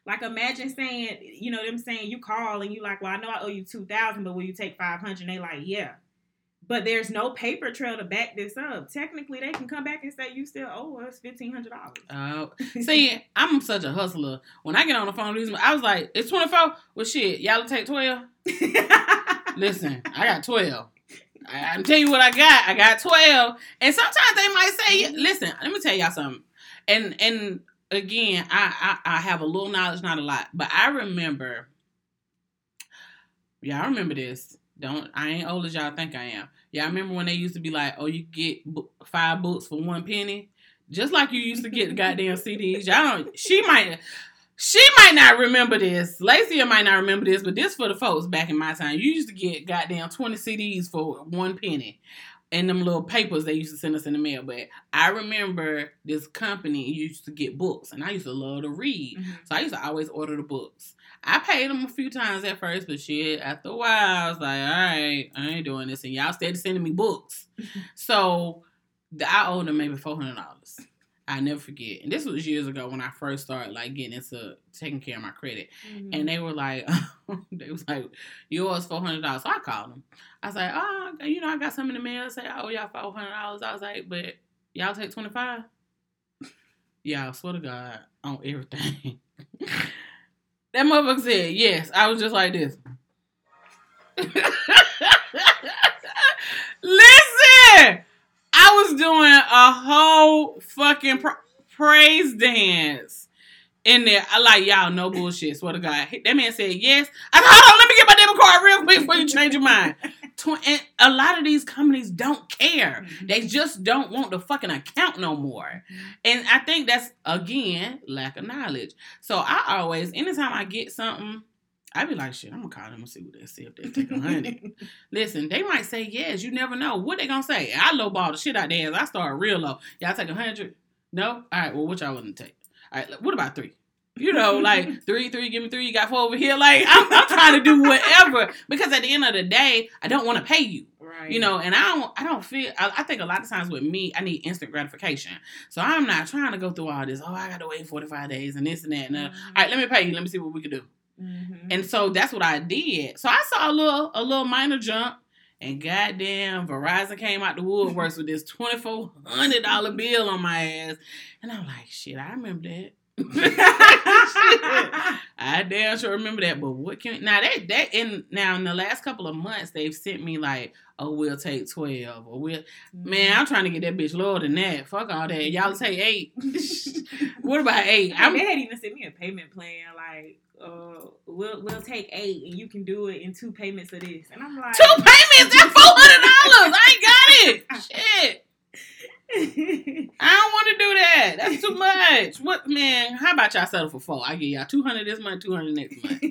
Speaker 3: Like imagine saying, you know, them saying you call and you like, well, I know I owe you two thousand, but will you take five hundred? They like, yeah. But there's no paper trail to back this up. Technically, they can come back and say you still owe us fifteen hundred dollars.
Speaker 1: Oh, see, I'm such a hustler. When I get on the phone, with these, I was like, "It's 24." Well, shit, y'all take 12. Listen, I got 12. I, I'm tell you what I got. I got 12. And sometimes they might say, mm-hmm. "Listen, let me tell y'all something." And and again, I I, I have a little knowledge, not a lot, but I remember. Y'all remember this? Don't I ain't old as y'all think I am. Y'all remember when they used to be like, "Oh, you get five books for one penny," just like you used to get the goddamn CDs. Y'all don't. She might. She might not remember this. Lacey might not remember this, but this for the folks back in my time. You used to get goddamn 20 CDs for one penny. And them little papers they used to send us in the mail. But I remember this company used to get books, and I used to love to read.
Speaker 3: Mhm.
Speaker 1: So I used to always order the books. I paid them a few times at first, but shit, after a while, I was like, all right, I ain't doing this. And y'all started sending me books. so I owed them maybe $400. I never forget. And this was years ago when I first started like getting into taking care of my credit.
Speaker 3: Mhm.
Speaker 1: And they were like, they was like, you owe us four hundred dollars. So I called them. I was like, oh, you know, I got some in the mail. Say, I owe y'all four hundred dollars. I was like, but y'all take twenty five. Yeah, I swear to God on everything. That motherfucker said yes. I was just like this. Listen, I was doing a whole fucking pra- praise dance in there. I like y'all, no bullshit. Swear to God, that man said yes. I said, hold on, let me get my debit card real quick before you change your mind. Tw- and a lot of these companies don't care.
Speaker 3: Mhm.
Speaker 1: They just don't want the fucking account no more. And I think that's again lack of knowledge. So I always, anytime I get something, I be like, shit, I'm gonna call them and see what they say if they take a hundred. Listen, they might say yes. You never know what they gonna say. I lowball the shit out there. I start real low. Y'all take a hundred? No. All right. Well, what y'all wouldn't take? All right. What about three? You know, like three, three. Give me three. You got four over here. Like I'm, I'm trying to do whatever because at the end of the day, I don't want to pay you.
Speaker 3: right.
Speaker 1: You know, and I don't, I don't feel. I, I think a lot of times with me, I need instant gratification. So I'm not trying to go through all this. Oh, I got to wait 45 days and this and that. And.
Speaker 3: Mhm.
Speaker 1: all right, let me pay you. Let me see what we can do.
Speaker 3: Mhm.
Speaker 1: And so that's what I did. So I saw a little a little minor jump, and goddamn Verizon came out the woodworks with this twenty four hundred dollar bill on my ass, and I'm like, shit, I remember that. I damn sure remember that. But what can now that that in now in the last couple of months they've sent me like, oh we'll take twelve or we'll man I'm trying to get that bitch lower than that. Fuck all that. Y'all take eight. what about eight?
Speaker 3: I'm,
Speaker 1: I'm
Speaker 3: they had even sent me a payment plan like, uh, we'll we'll take eight and you can do it in two payments of this, and I'm like,
Speaker 1: two payments. That's four hundred dollars. I ain't got it. Shit. I don't want to do that. That's too much. What man? How about y'all settle for four? I give y'all two hundred this month, two hundred next month.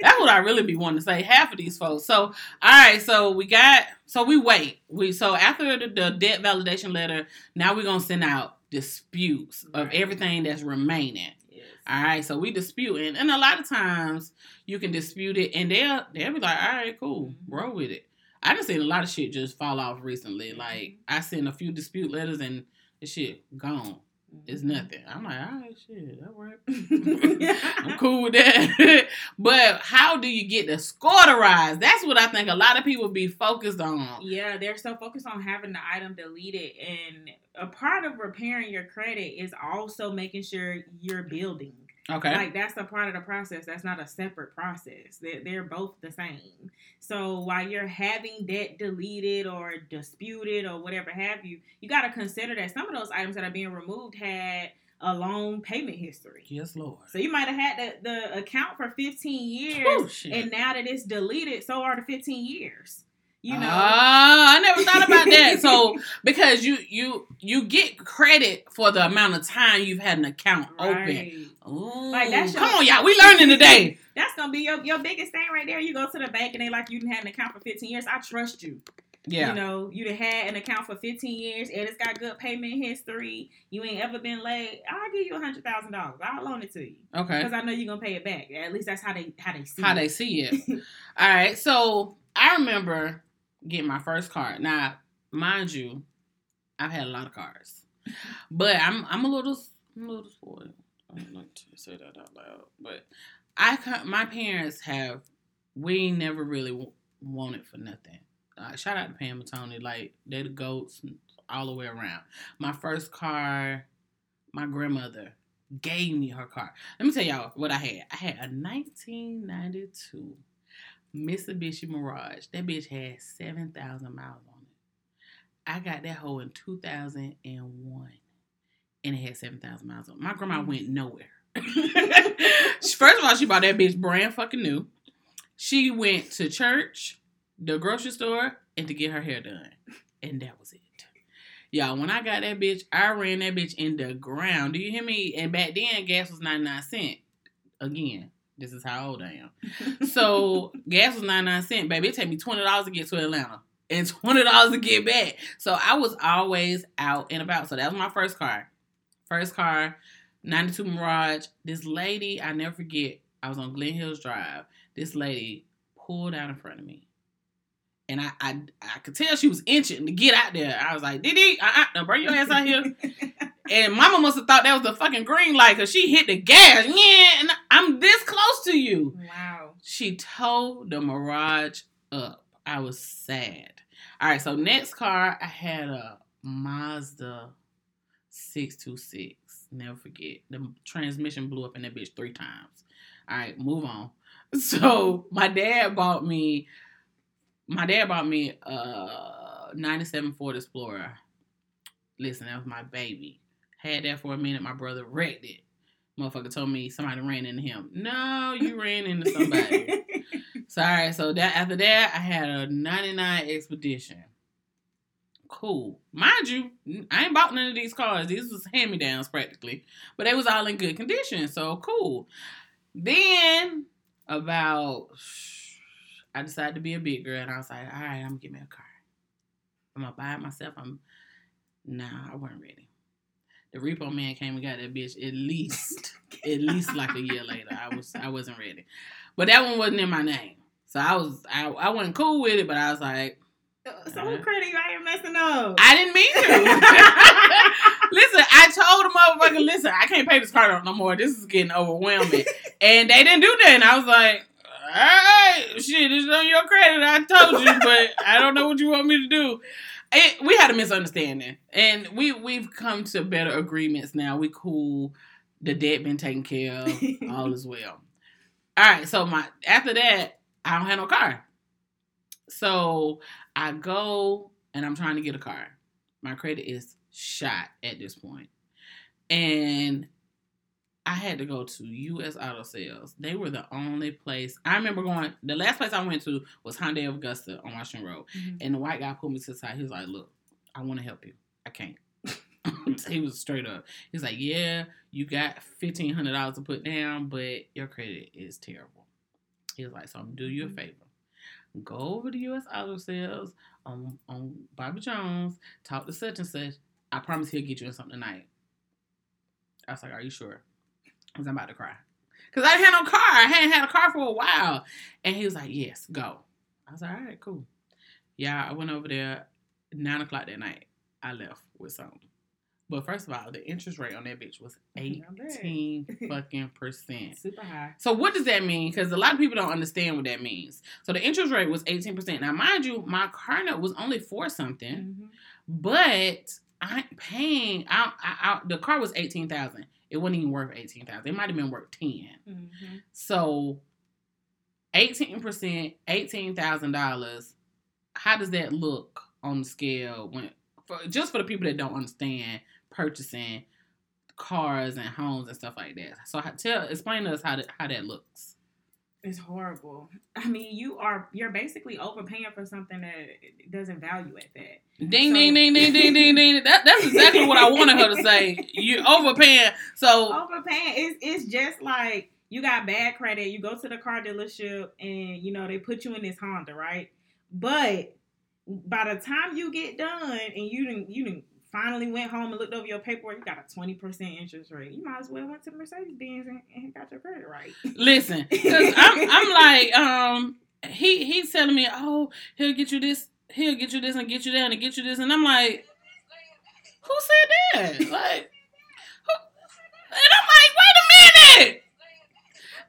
Speaker 1: That's what I really be wanting to say. Half of these folks. So all right, so we got so we wait. We so after the, the debt validation letter, now we're gonna send out disputes of
Speaker 3: Right.
Speaker 1: everything that's remaining.
Speaker 3: Yes.
Speaker 1: All right, so we disputing, and a lot of times you can dispute it, and they'll they'll be like, "All right, cool,
Speaker 3: Mhm.
Speaker 1: roll with it." I just seen a lot of shit just fall off recently. Mm-hmm. Like I sent a few dispute letters, and the shit gone. It's mm-hmm. nothing. I'm like, all right, shit, that worked. I'm cool with that. but how do you get the score to rise? That's what I think a lot of people be focused on.
Speaker 3: Yeah, they're so focused on having the item deleted, and a part of repairing your credit is also making sure you're mm-hmm. building.
Speaker 1: Okay.
Speaker 3: Like that's a part of the process. That's not a separate process. They're, they're both the same. So while you're having debt deleted or disputed or whatever have you, you got to consider that some of those items that are being removed had a long payment history.
Speaker 1: yes, Lord.
Speaker 3: So you might have had the, the account for 15 years,
Speaker 1: Oh, shit.
Speaker 3: and now that it's deleted, so are the 15 years. You know,
Speaker 1: Ah, I never thought about that. So because you you you get credit for the amount of time you've had an account open. Ooh,
Speaker 3: Like, that's
Speaker 1: come on, y'all. We learning today.
Speaker 3: That's gonna be your, your biggest thing right there. You go to the bank and they like you didn't have an account for 15 years. I trust you.
Speaker 1: Yeah.
Speaker 3: You know, you done had an account for 15 years and it's got good payment history. You ain't ever been late. I'll give you a hundred thousand dollars. I'll loan it to you
Speaker 1: okay.
Speaker 3: because I know you're gonna pay it back. At least that's how they how they see
Speaker 1: How
Speaker 3: it.
Speaker 1: they see it. All right. So I remember getting my first car. Now, mind you, I've had a lot of cars, but I'm I'm a little I'm a little spoiled. I don't like to say that out loud, but I my parents have we never really wanted for nothing. Uh, shout out to Pam and Tony, like they're the goats all the way around. My first car, my grandmother gave me her car. Let me tell y'all what I had. I had a 1992 Mitsubishi Mirage. That bitch had 7,000 miles on it. I got that hoe in 2001 and it had 7,000 miles on it. My grandma went nowhere. First of all, she bought that bitch brand fucking new. She went to church, the grocery store, and to get her hair done. And that was it. Y'all, when I got that bitch, I ran that bitch in the ground. Do you hear me? And back then, gas was 99 cents. Again, this is how old I am. So gas was 99 cents, baby. It take me $20 to get to Atlanta and $20 to get back. So I was always out and about. So that was my first car. First car, 92 Mirage. This lady, I never forget, I was on Glenn Hills Drive. This lady pulled out in front of me. And I, I I could tell she was inching to get out there. I was like, Didi, uh-uh, now bring your ass out here. And mama must have thought that was the fucking green light because she hit the gas. Yeah, and I'm this close to you.
Speaker 3: wow.
Speaker 1: She towed the Mirage up. I was sad. All right, so next car, I had a Mazda 626. Never forget. The transmission blew up in that bitch three times. All right, move on. So my dad bought me, my dad bought me a 97 Ford Explorer. Listen, that was my baby. Had that for a minute. My brother wrecked it. Motherfucker told me somebody ran into him. No, you ran into somebody. So all right, so that after that, I had a '99 Expedition. Cool, mind you, I ain't bought none of these cars. These was hand me downs practically, but they was all in good condition. So cool. Then about, I decided to be a big girl, and I was like, all right, I'm gonna get me a car. I'm gonna buy it myself. I'm, nah, I wasn't ready. The repo man came and got that bitch at least, at least like a year later. I was, I wasn't ready. But that one wasn't in my name. So I was I, I wasn't cool with it, but I was like, uh,
Speaker 3: so who uh-huh. credit you out here messing up?
Speaker 1: I didn't mean to. listen, I told the motherfucker, listen, I can't pay this card up no more. This is getting overwhelming. and they didn't do that. And I was like, all right, shit, it's on your credit. I told you, but I don't know what you want me to do. It, we had a misunderstanding. And we, we've come to better agreements now. We cool. The debt been taken care of. All is well. All right, so my after that, I don't have no car. So I go and I'm trying to get a car. My credit is shot at this point. And I had to go to US Auto Sales. They were the only place I remember going the last place I went to was Hyundai of Augusta on Washington Road.
Speaker 3: Mhm.
Speaker 1: And the white guy pulled me to the side. He was like, Look, I want to help you. I can't. he was straight up. He's like, Yeah, you got fifteen hundred dollars to put down, but your credit is terrible. He was like, So I'm gonna do you a favor. Go over to US Auto Sales on on Bobby Jones, talk to such and such. I promise he'll get you in something tonight. I was like, Are you sure? Cause I'm about to cry. Cause I didn't have no car. I hadn't had a car for a while. And he was like, Yes, go. I was like, All right, cool. Yeah, I went over there nine o'clock that night. I left with something. But first of all, the interest rate on that bitch was eighteen fucking percent.
Speaker 3: Super high.
Speaker 1: So what does that mean? Because a lot of people don't understand what that means. So the interest rate was eighteen percent. Now, mind you, my car note was only for something,
Speaker 3: Mhm.
Speaker 1: but I'm paying. I, I, I the car was eighteen thousand. It wasn't even worth eighteen thousand. It might have been worth ten.
Speaker 3: Mhm.
Speaker 1: So eighteen percent, eighteen thousand dollars. How does that look on the scale when for, just for the people that don't understand purchasing cars and homes and stuff like that? So how- tell explain to us how that how that looks.
Speaker 3: It's horrible. I mean, you are you're basically overpaying for something that doesn't value at that.
Speaker 1: Ding
Speaker 3: So-
Speaker 1: ding ding ding ding ding ding. That, that's exactly what I wanted her to say. You overpaying. So
Speaker 3: Overpaying is it's just like you got bad credit. You go to the car dealership and you know they put you in this Honda, right? But by the time you get done and you didn't you didn't finally went home and looked over your paperwork, you got a twenty percent interest rate. You might as well went to Mercedes Benz and, and got your credit right.
Speaker 1: listen, because I'm I'm like um he he's telling me oh he'll get you this he'll get you this and get you that and get you this and I'm like who said that like who? and I'm like wait a minute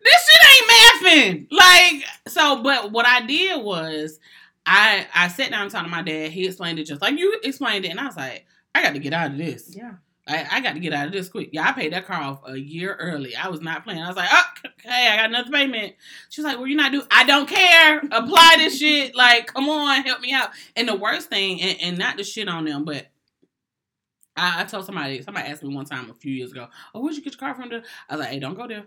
Speaker 1: this shit ain't mathing like so but what I did was I I sat down and talked to my dad he explained it just like you explained it and I was like I got to get out of this
Speaker 3: Yeah.
Speaker 1: I, I got to get out of this quick. Yeah, I paid that car off a year early. I was not playing. I was like, oh, okay, I got another payment. She was like, well, you're not do. I don't care. Apply this shit. Like, come on, help me out. And the worst thing, and, and not to shit on them, but I, I told somebody, somebody asked me one time a few years ago, oh, where'd you get your car from? I was like, hey, don't go there.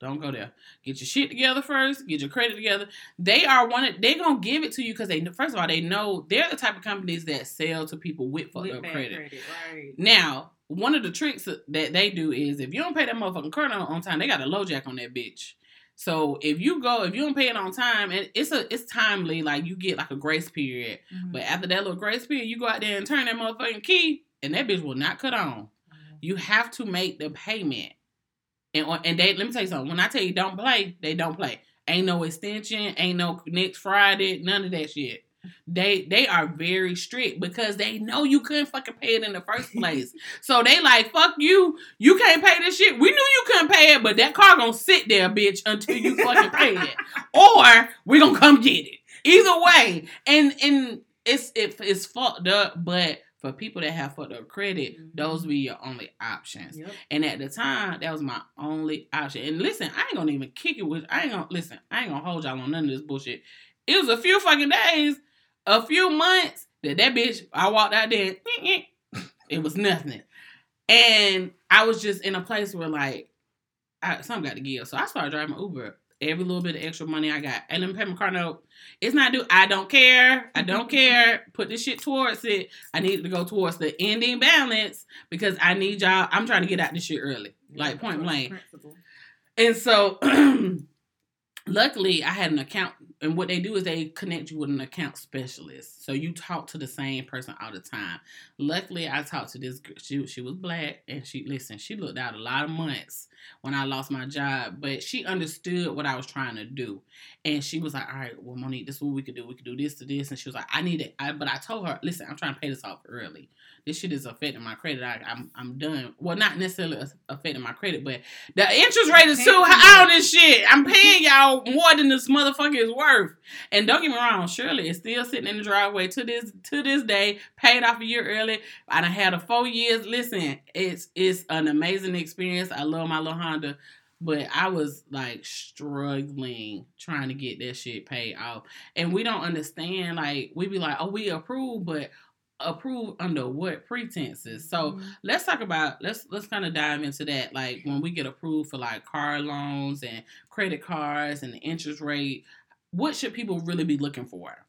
Speaker 1: Don't go there. Get your shit together first. Get your credit together. They are one. Of, they gonna give it to you because they first of all they know they're the type of companies that sell to people with fucked up credit.
Speaker 3: credit, right?
Speaker 1: Now, one of the tricks that they do is if you don't pay that motherfucking note on time, they got a LoJack on that bitch. So if you go, if you don't pay it on time, and it's a it's timely, like you get like a grace period.
Speaker 3: Mhm.
Speaker 1: But after that little grace period, you go out there and turn that motherfucking key, and that bitch will not cut on. You have to make the payment. And and they let me tell you something. When I tell you don't play, they don't play. Ain't no extension, ain't no next Friday, none of that shit. They they are very strict because they know you couldn't fucking pay it in the first place. so they like, fuck you, you can't pay this shit. We knew you couldn't pay it, but that car gonna sit there, bitch, until you fucking pay it. Or we gonna come get it. Either way. And and it's it, it's fucked up, but for people that have fucked up credit,
Speaker 3: Mhm.
Speaker 1: those be your only options.
Speaker 3: Yep.
Speaker 1: And at the time, that was my only option. And listen, I ain't gonna even kick it with. I ain't gonna listen. I ain't gonna hold y'all on none of this bullshit. It was a few fucking days, a few months that that bitch. I walked out there. It was nothing, and I was just in a place where like, I, something got to give. So I started driving Uber. Every little bit of extra money I got, and me pay my car note. It's not due. I don't care. I don't care. Put this shit towards it. I need to go towards the ending balance because I need y'all. I'm trying to get out this shit early, like point blank.
Speaker 3: Principle.
Speaker 1: And so, luckily, I had an account, and what they do is they connect you with an account specialist. So you talk to the same person all the time. Luckily, I talked to this. girl. She she was black, and she listen. She looked out a lot of months when I lost my job, but she understood what I was trying to do, and she was like, "All right, well, Monique, this is what we could do. We could do this to this." And she was like, "I need it," I, but I told her, "Listen, I'm trying to pay this off early. This shit is affecting my credit. I, I'm I'm done. Well, not necessarily affecting my credit, but the interest rate is too high on this shit. I'm paying y'all more than this motherfucker is worth. And don't get me wrong, Shirley is still sitting in the driveway to this to this day, paid off a year early. I had a four years. Listen, it's it's an amazing experience. I love my little Honda. But I was like struggling trying to get that shit paid off. And we don't understand, like, we be like, oh, we approve, but approve under what pretenses? So
Speaker 3: Mhm.
Speaker 1: let's talk about let's let's kind of dive into that like when we get approved for like car loans and credit cards and the interest rate what should people really be looking for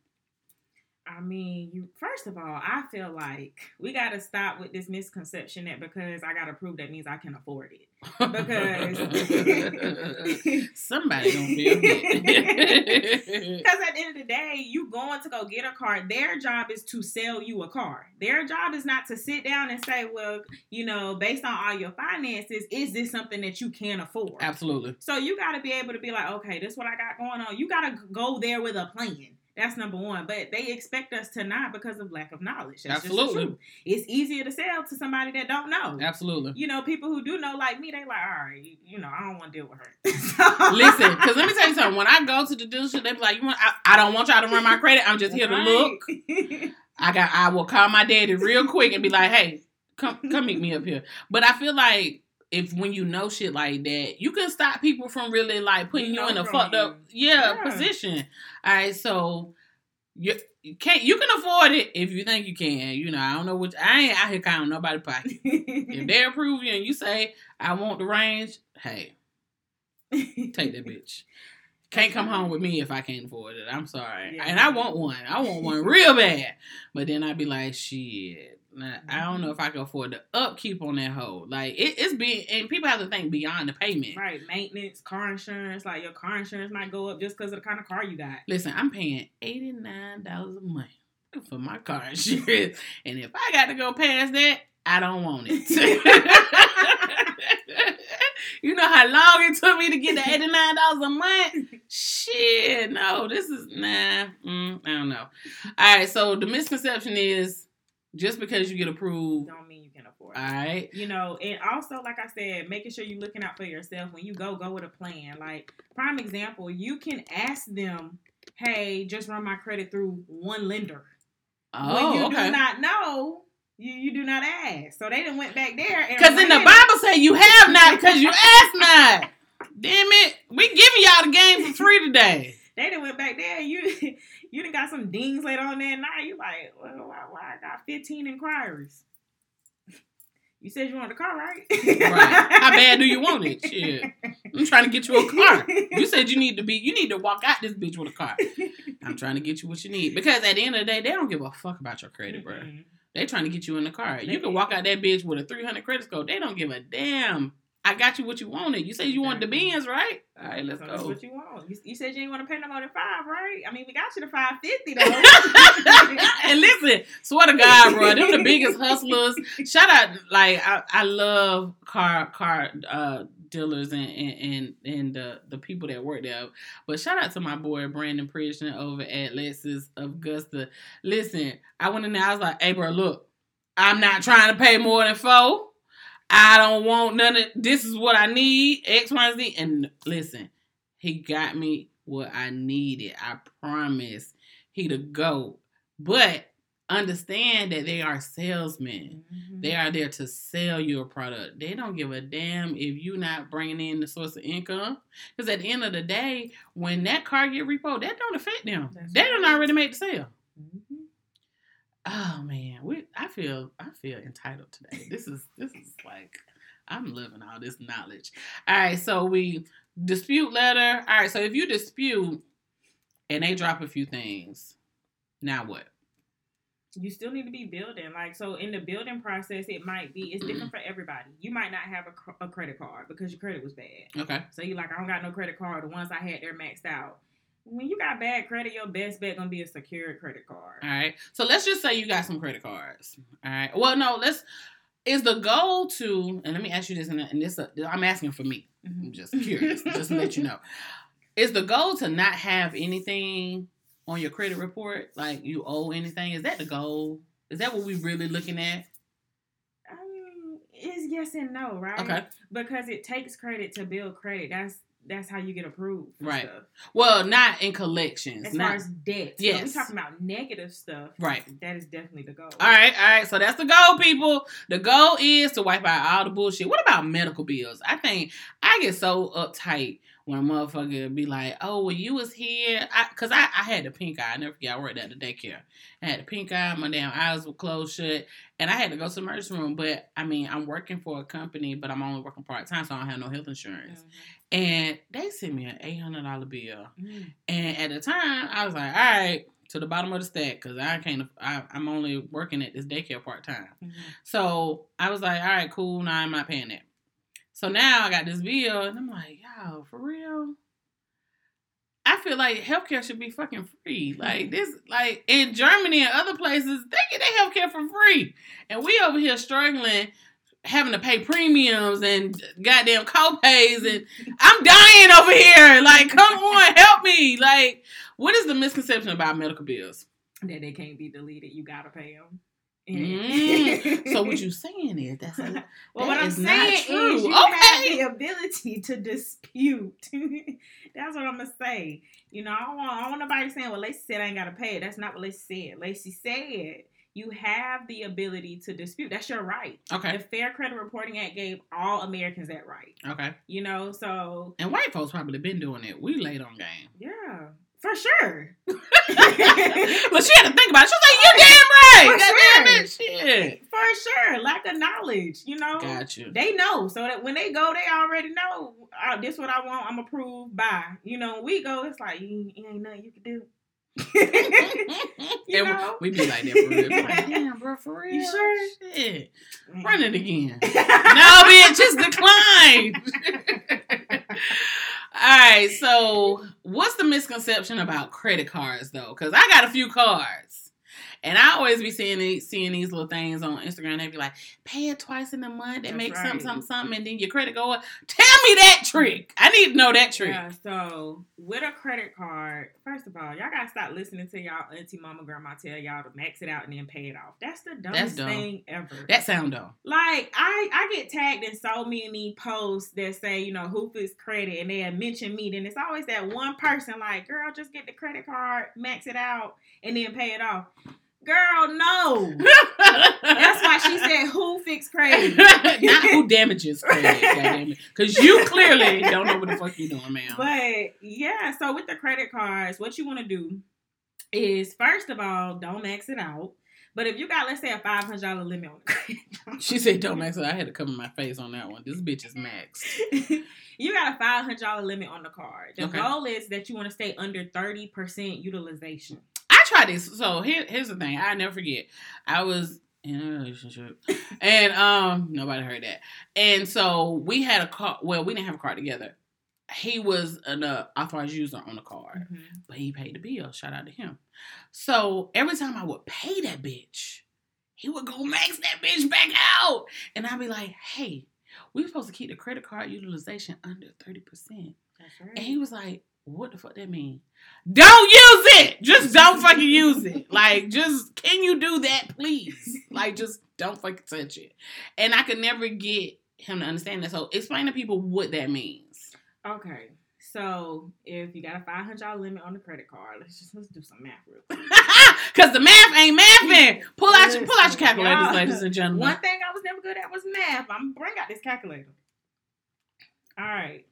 Speaker 3: I mean, you first of all, I feel like we got to stop with this misconception that because I got to prove that means I can afford it. Because-
Speaker 1: somebody don't feel it.
Speaker 3: Because at the end of the day, you going to go get a car. Their job is to sell you a car. Their job is not to sit down and say, well, you know, based on all your finances, is this something that you can afford?
Speaker 1: Absolutely.
Speaker 3: So you got to be able to be like, okay, this is what I got going on. You got to go there with a plan. That's number one. But they expect us to not because of lack of knowledge. That's Just
Speaker 1: Absolutely.
Speaker 3: It's easier to sell to somebody that don't know.
Speaker 1: Absolutely.
Speaker 3: You know, people who do know, like me, they like, all right, you, know, I don't want to deal with her.
Speaker 1: Listen, because let me tell you something. When I go to the dealership, they be like, "You want? I, I don't want y'all to run my credit. I'm just here to look."
Speaker 3: look.
Speaker 1: I got. I will call my daddy real quick and be like, "Hey, come come meet me up here." But I feel like if when you know shit like that, you can stop people from really like putting you
Speaker 3: Know
Speaker 1: in a fucked up yeah,
Speaker 3: Yeah.
Speaker 1: position. All right, so you. You can't. You can afford it if you think you can. You know, I don't know which. I ain't out here counting nobody pocket. If they approve you and you say I want the range, hey, take that bitch. Can't come home with me if I can't afford it. I'm sorry.
Speaker 3: Yeah.
Speaker 1: And I want one. I want one real bad. But then I'd be like, shit. Nah, I don't know if I can afford the upkeep on that hoe. Like it, it's being, and people have to think beyond the payment.
Speaker 3: Right, maintenance, car insurance. Like your car insurance might go up just because of the kind of car you got.
Speaker 1: Listen, I'm paying eighty nine dollars a month for my car insurance, and if I got to go past that, I don't want it. you know how long it took me to get the eighty nine dollars a month? Shit, no, this is nah. Mm, I don't know. All right, so the misconception is just because you get approved,
Speaker 3: Don't mean you can afford
Speaker 1: all right.
Speaker 3: You know, and also like I said, making sure you're looking out for yourself when you go, go with a plan. Like prime example, you can ask them, "Hey, just run my credit through one lender." when
Speaker 1: Oh,
Speaker 3: you
Speaker 1: okay.
Speaker 3: do not know, you, you do not ask. So they done went back there
Speaker 1: Because in the Bible say you have not because you ask not. Damn it, we giving y'all the game for free today.
Speaker 3: they done went back there. You you done got some dings later on that night. You like, well, why, why I got 15 inquiries. You said you wanted a car, right?
Speaker 1: Right. How bad do you want it? Shit. I'm trying to get you a car. You said you need to be you need to walk out this bitch with a car. I'm trying to get you what you need. Because at the end of the day, they don't give a fuck about your credit, bro.
Speaker 3: Mm-mm.
Speaker 1: They trying to get you in the car. You can walk out that bitch with a 300 credit score. They don't give a damn. I got you what you wanted. You said you wanted the Benz, right? All right, let's
Speaker 3: So that's
Speaker 1: go.
Speaker 3: what you want. You, you said you didn't want to pay no more than five, right? I mean, we got you to five fifty though.
Speaker 1: and listen, swear to God, bro, them the biggest hustlers. Shout out, like I, I love car car uh, dealers and and and, and the the people that work there. But shout out to my boy Brandon Prishner over at Lexus Augusta. Listen, I went in there. I was like, hey, bro, look, I'm not trying to pay more than four. I don't want none of this. Is what I need X, Y, Z. And listen, he got me what I needed. I promise. He the goat. But understand that they are salesmen.
Speaker 3: Mm-hmm.
Speaker 1: They are there to sell your product. They don't give a damn if you not bringing in the source of income. Because at the end of the day, when that car get repo, that don't affect them.
Speaker 3: That's
Speaker 1: they don't already make the sale.
Speaker 3: Mhm.
Speaker 1: Oh man, we I feel I feel entitled today. This is this is like I'm living all this knowledge. All right, so we dispute letter. All right, so if you dispute and they drop a few things, now what?
Speaker 3: You still need to be building. Like so, in the building process, it might be it's different for everybody. You might not have a, a credit card because your credit was bad.
Speaker 1: Okay.
Speaker 3: So you're like, I don't got no credit card. The ones I had, they're maxed out. When you got bad credit, your best bet gonna be a secured credit card.
Speaker 1: All right. So let's just say you got some credit cards. All right. Well, no, let's. Is the goal to, and let me ask you this, and and this, uh, I'm asking for me. I'm
Speaker 3: Mhm.
Speaker 1: just curious, just to let you know. Is the goal to not have anything on your credit report, like you owe anything? Is that the goal? Is that what we really looking at?
Speaker 3: I mean, it's yes and no, right?
Speaker 1: Okay.
Speaker 3: Because it takes credit to build credit. That's that's how you get approved. for
Speaker 1: Right.
Speaker 3: Stuff.
Speaker 1: Well, not in collections.
Speaker 3: As
Speaker 1: not,
Speaker 3: far as debt,
Speaker 1: Yes.
Speaker 3: we talking about negative stuff.
Speaker 1: Right.
Speaker 3: That is definitely the goal.
Speaker 1: All right, all right. So that's the goal, people. The goal is to wipe out all the bullshit. What about medical bills? I think I get so uptight when a motherfucker be like, "Oh, well, you was here," I, cause I, I had the pink eye. I never forget. I worked at the daycare. I had the pink eye. My damn eyes were closed shut, and I had to go to the emergency room. But I mean, I'm working for a company, but I'm only working part time, so I don't have no health insurance. Mm-hmm. And they sent me an eight hundred dollar bill.
Speaker 3: Mhm.
Speaker 1: And at the time, I was like, all right, to the bottom of the stack because I can't. I, I'm only working at this daycare part time.
Speaker 3: Mhm.
Speaker 1: So I was like, all right, cool. Now I'm not paying that. So now I got this bill, and I'm like, yo, for real. I feel like healthcare should be fucking free. Like this, like in Germany and other places, they get their healthcare for free, and we over here struggling, having to pay premiums and goddamn co-pays, and I'm dying over here. Like, come on, help me. Like, what is the misconception about medical bills?
Speaker 3: That they can't be deleted. You gotta pay them.
Speaker 1: Mm. So what you saying is that's a,
Speaker 3: Well,
Speaker 1: That
Speaker 3: what I'm saying
Speaker 1: true.
Speaker 3: is you
Speaker 1: Okay.
Speaker 3: have the ability to dispute. That's what I'm gonna say. You know, I don't want, I don't want nobody saying, "Well, Lacey said I ain't gotta pay it." That's not what Lacey said. Lacey said you have the ability to dispute. That's your right.
Speaker 1: okay,
Speaker 3: The Fair Credit Reporting Act gave all Americans that right.
Speaker 1: okay.
Speaker 3: You know, so
Speaker 1: And white folks probably been doing it. We late on game.
Speaker 3: yeah, for sure.
Speaker 1: but she had to think about it. She was like, "You damn right,
Speaker 3: For
Speaker 1: God
Speaker 3: sure.
Speaker 1: damn it, shit."
Speaker 3: for sure, lack of knowledge. You know,
Speaker 1: Got you.
Speaker 3: they know so that when they go they already know uh, this what i want i'm approved by you know we go it's like you, you ain't nothing you can do You
Speaker 1: And
Speaker 3: know?
Speaker 1: we be like that for real. Like, damn, bro, for real.
Speaker 3: You sure?
Speaker 1: Shit. Mm. Run it again. no, bitch, just decline. All right, so what's the misconception about credit cards though? Because I got a few cards, and I always be seeing these, seeing these little things on Instagram. They be like, "Pay it twice in a month,
Speaker 3: That's
Speaker 1: and make
Speaker 3: right.
Speaker 1: something, something, something, and then your credit go up." Tell me that trick. I need to know that trick.
Speaker 3: yeah, so with a credit card, first of all, y'all gotta stop listening to y'all auntie, mama, grandma tell y'all to max it out and then pay it off. That's the dumbest
Speaker 1: dumb.
Speaker 3: thing ever.
Speaker 1: That sound dumb.
Speaker 3: Like I, I get tagged in so many posts that say, you know, who credit, and they mention me. Then it's always that one person, like, girl, just get the credit card, max it out, and then pay it off. Girl, no. That's why she said, who fix credit?
Speaker 1: Not who damages credit. Because you clearly don't know what the fuck you're doing, ma'am.
Speaker 3: But yeah, so with the credit cards, what you want to do is first of all, don't max it out. But if you got, let's say, a five hundred dollar limit on the credit
Speaker 1: She said, "Don't max it." I had to cover my face on that one. This bitch is maxed.
Speaker 3: you got a five hundred dollar limit on the card. The
Speaker 1: Okay.
Speaker 3: goal is that you want to stay under thirty percent utilization.
Speaker 1: Tried this. So here, here's the thing. I never forget. I was in a relationship, and um, nobody heard that. And so we had a car. Well, we didn't have a car together. He was an uh, authorized user on the card, but he paid the bill. Shout out to him. So every time I would pay that bitch, he would go max that bitch back out, and I'd be like, "Hey, we're supposed to keep the credit card utilization under thirty percent."
Speaker 3: Right.
Speaker 1: And he was like, what the fuck that mean? Don't use it. Just don't fucking use it. Like, just can you do that, please? Like, just don't fucking touch it. And I could never get him to understand that. So explain to people what that means.
Speaker 3: okay. So if you got a five hundred dollar limit on the credit card, let's just let's do some math real quick.
Speaker 1: Cause the math ain't mathing. Pull out your pull out your calculators,
Speaker 3: y'all-
Speaker 1: ladies and gentlemen.
Speaker 3: One thing I was never good at was math. I'm bring out this calculator. All right.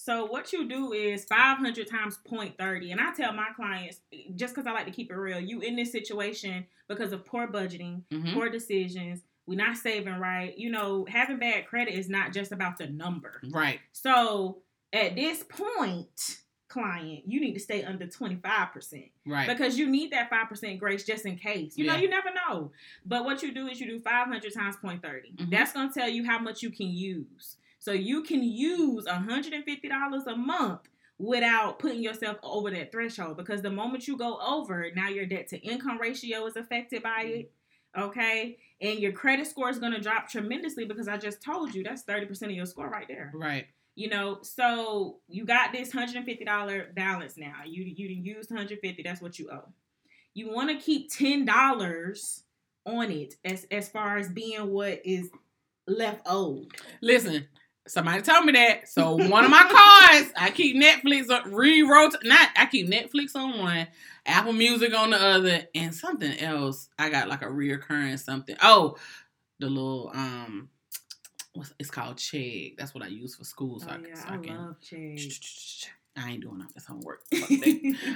Speaker 3: So what you do is 500 times 0.30, and I tell my clients just because I like to keep it real. You in this situation because of poor budgeting,
Speaker 1: Mhm.
Speaker 3: poor decisions. We're not saving right. You know, having bad credit is not just about the number.
Speaker 1: Right.
Speaker 3: So at this point, client, you need to stay under 25%
Speaker 1: Right.
Speaker 3: because you need that 5% grace just in case. You know, you never know. But what you do is you do 500 times 0.30.
Speaker 1: Mhm.
Speaker 3: That's going to tell you how much you can use. So you can use $150 a month without putting yourself over that threshold because the moment you go over, now your debt to income ratio is affected by it. Okay. And your credit score is going to drop tremendously because I just told you that's 30% of your score right there.
Speaker 1: right.
Speaker 3: You know, so you got this hundred and fifty dollar balance now. You you used one hundred fifty. That's what you owe. You want to keep ten dollars on it as as far as being what is left owed.
Speaker 1: Listen, somebody told me that. So one of my cards, I keep Netflix on re-wrote. Not I keep Netflix on one, Apple Music on the other, and something else. I got like a reoccurring something. Oh, the little um, what's it's called Chegg. That's what I use for school. So,
Speaker 3: oh
Speaker 1: I,
Speaker 3: yeah,
Speaker 1: so
Speaker 3: I,
Speaker 1: I can.
Speaker 3: love Chase.
Speaker 1: I ain't doing office homework. All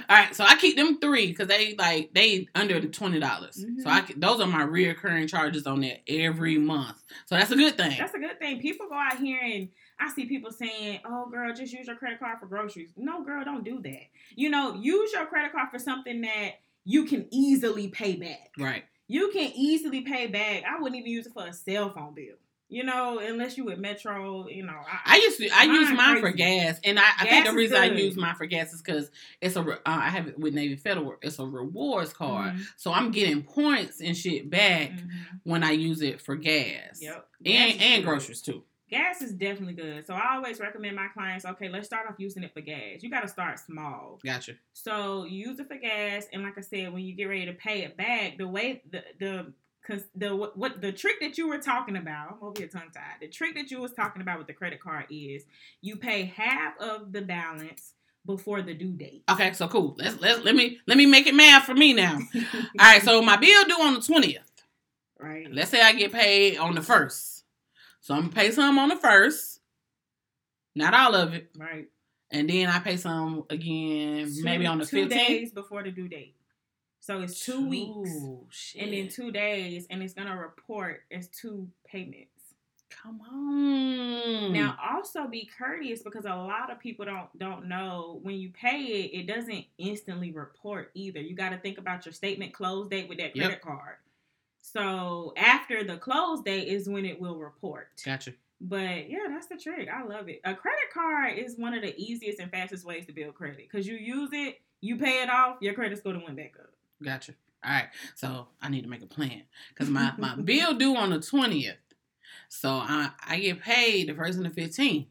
Speaker 1: right, so I keep them three because they like they under the twenty dollars. So I mm-hmm. can, those are my reoccurring charges on that every month. So that's a good thing.
Speaker 3: That's a good thing. People go out here and I see people saying, "Oh, girl, just use your credit card for groceries." No, girl, don't do that. You know, use your credit card for something that you can easily pay back.
Speaker 1: Right.
Speaker 3: You can easily pay back. I wouldn't even use it for a cell phone bill. You know, unless you with Metro, you know.
Speaker 1: I used to. I use
Speaker 3: Mine
Speaker 1: mine for gas, and I, I think the reason I use mine for gas is because it's a. Uh, I have it with Navy Federal. It's a rewards card,
Speaker 3: Mhm,
Speaker 1: so I'm getting points and shit back
Speaker 3: mhm.
Speaker 1: when I use it for gas.
Speaker 3: Yep.
Speaker 1: And and groceries too.
Speaker 3: Gas is definitely good. So I always recommend my clients, okay, let's start off using it for gas. You got to start small.
Speaker 1: Gotcha.
Speaker 3: So use it for gas, and like I said, when you get ready to pay it back, the way the the cause the what, what the trick that you were talking about, I'm over here tongue tied. The trick that you was talking about with the credit card is you pay half of the balance before the due date.
Speaker 1: Okay, so cool. Let's let let me let me make it math for me now. All right, so my bill due on the twentieth.
Speaker 3: right.
Speaker 1: Let's say I get paid on the first, so I'm gonna pay some on the first, not all of it,
Speaker 3: Right.
Speaker 1: and then I pay some again, maybe on the
Speaker 3: two
Speaker 1: fifteenth.
Speaker 3: days before the due date. So it's two weeks.
Speaker 1: Shit.
Speaker 3: And then two days, and it's gonna report as two payments.
Speaker 1: Come on.
Speaker 3: Now, also be courteous because a lot of people don't don't know when you pay it, it doesn't instantly report either. You got to think about your statement close date with that
Speaker 1: Yep.
Speaker 3: credit card. So after the close date is when it will report.
Speaker 1: gotcha.
Speaker 3: But yeah, that's the trick. I love it. A credit card is one of the easiest and fastest ways to build credit because you use it, you pay it off, your credit score to went back up.
Speaker 1: Gotcha. All right. So I need to make a plan because my, my bill due on the twentieth. So I I get paid the first and the fifteenth.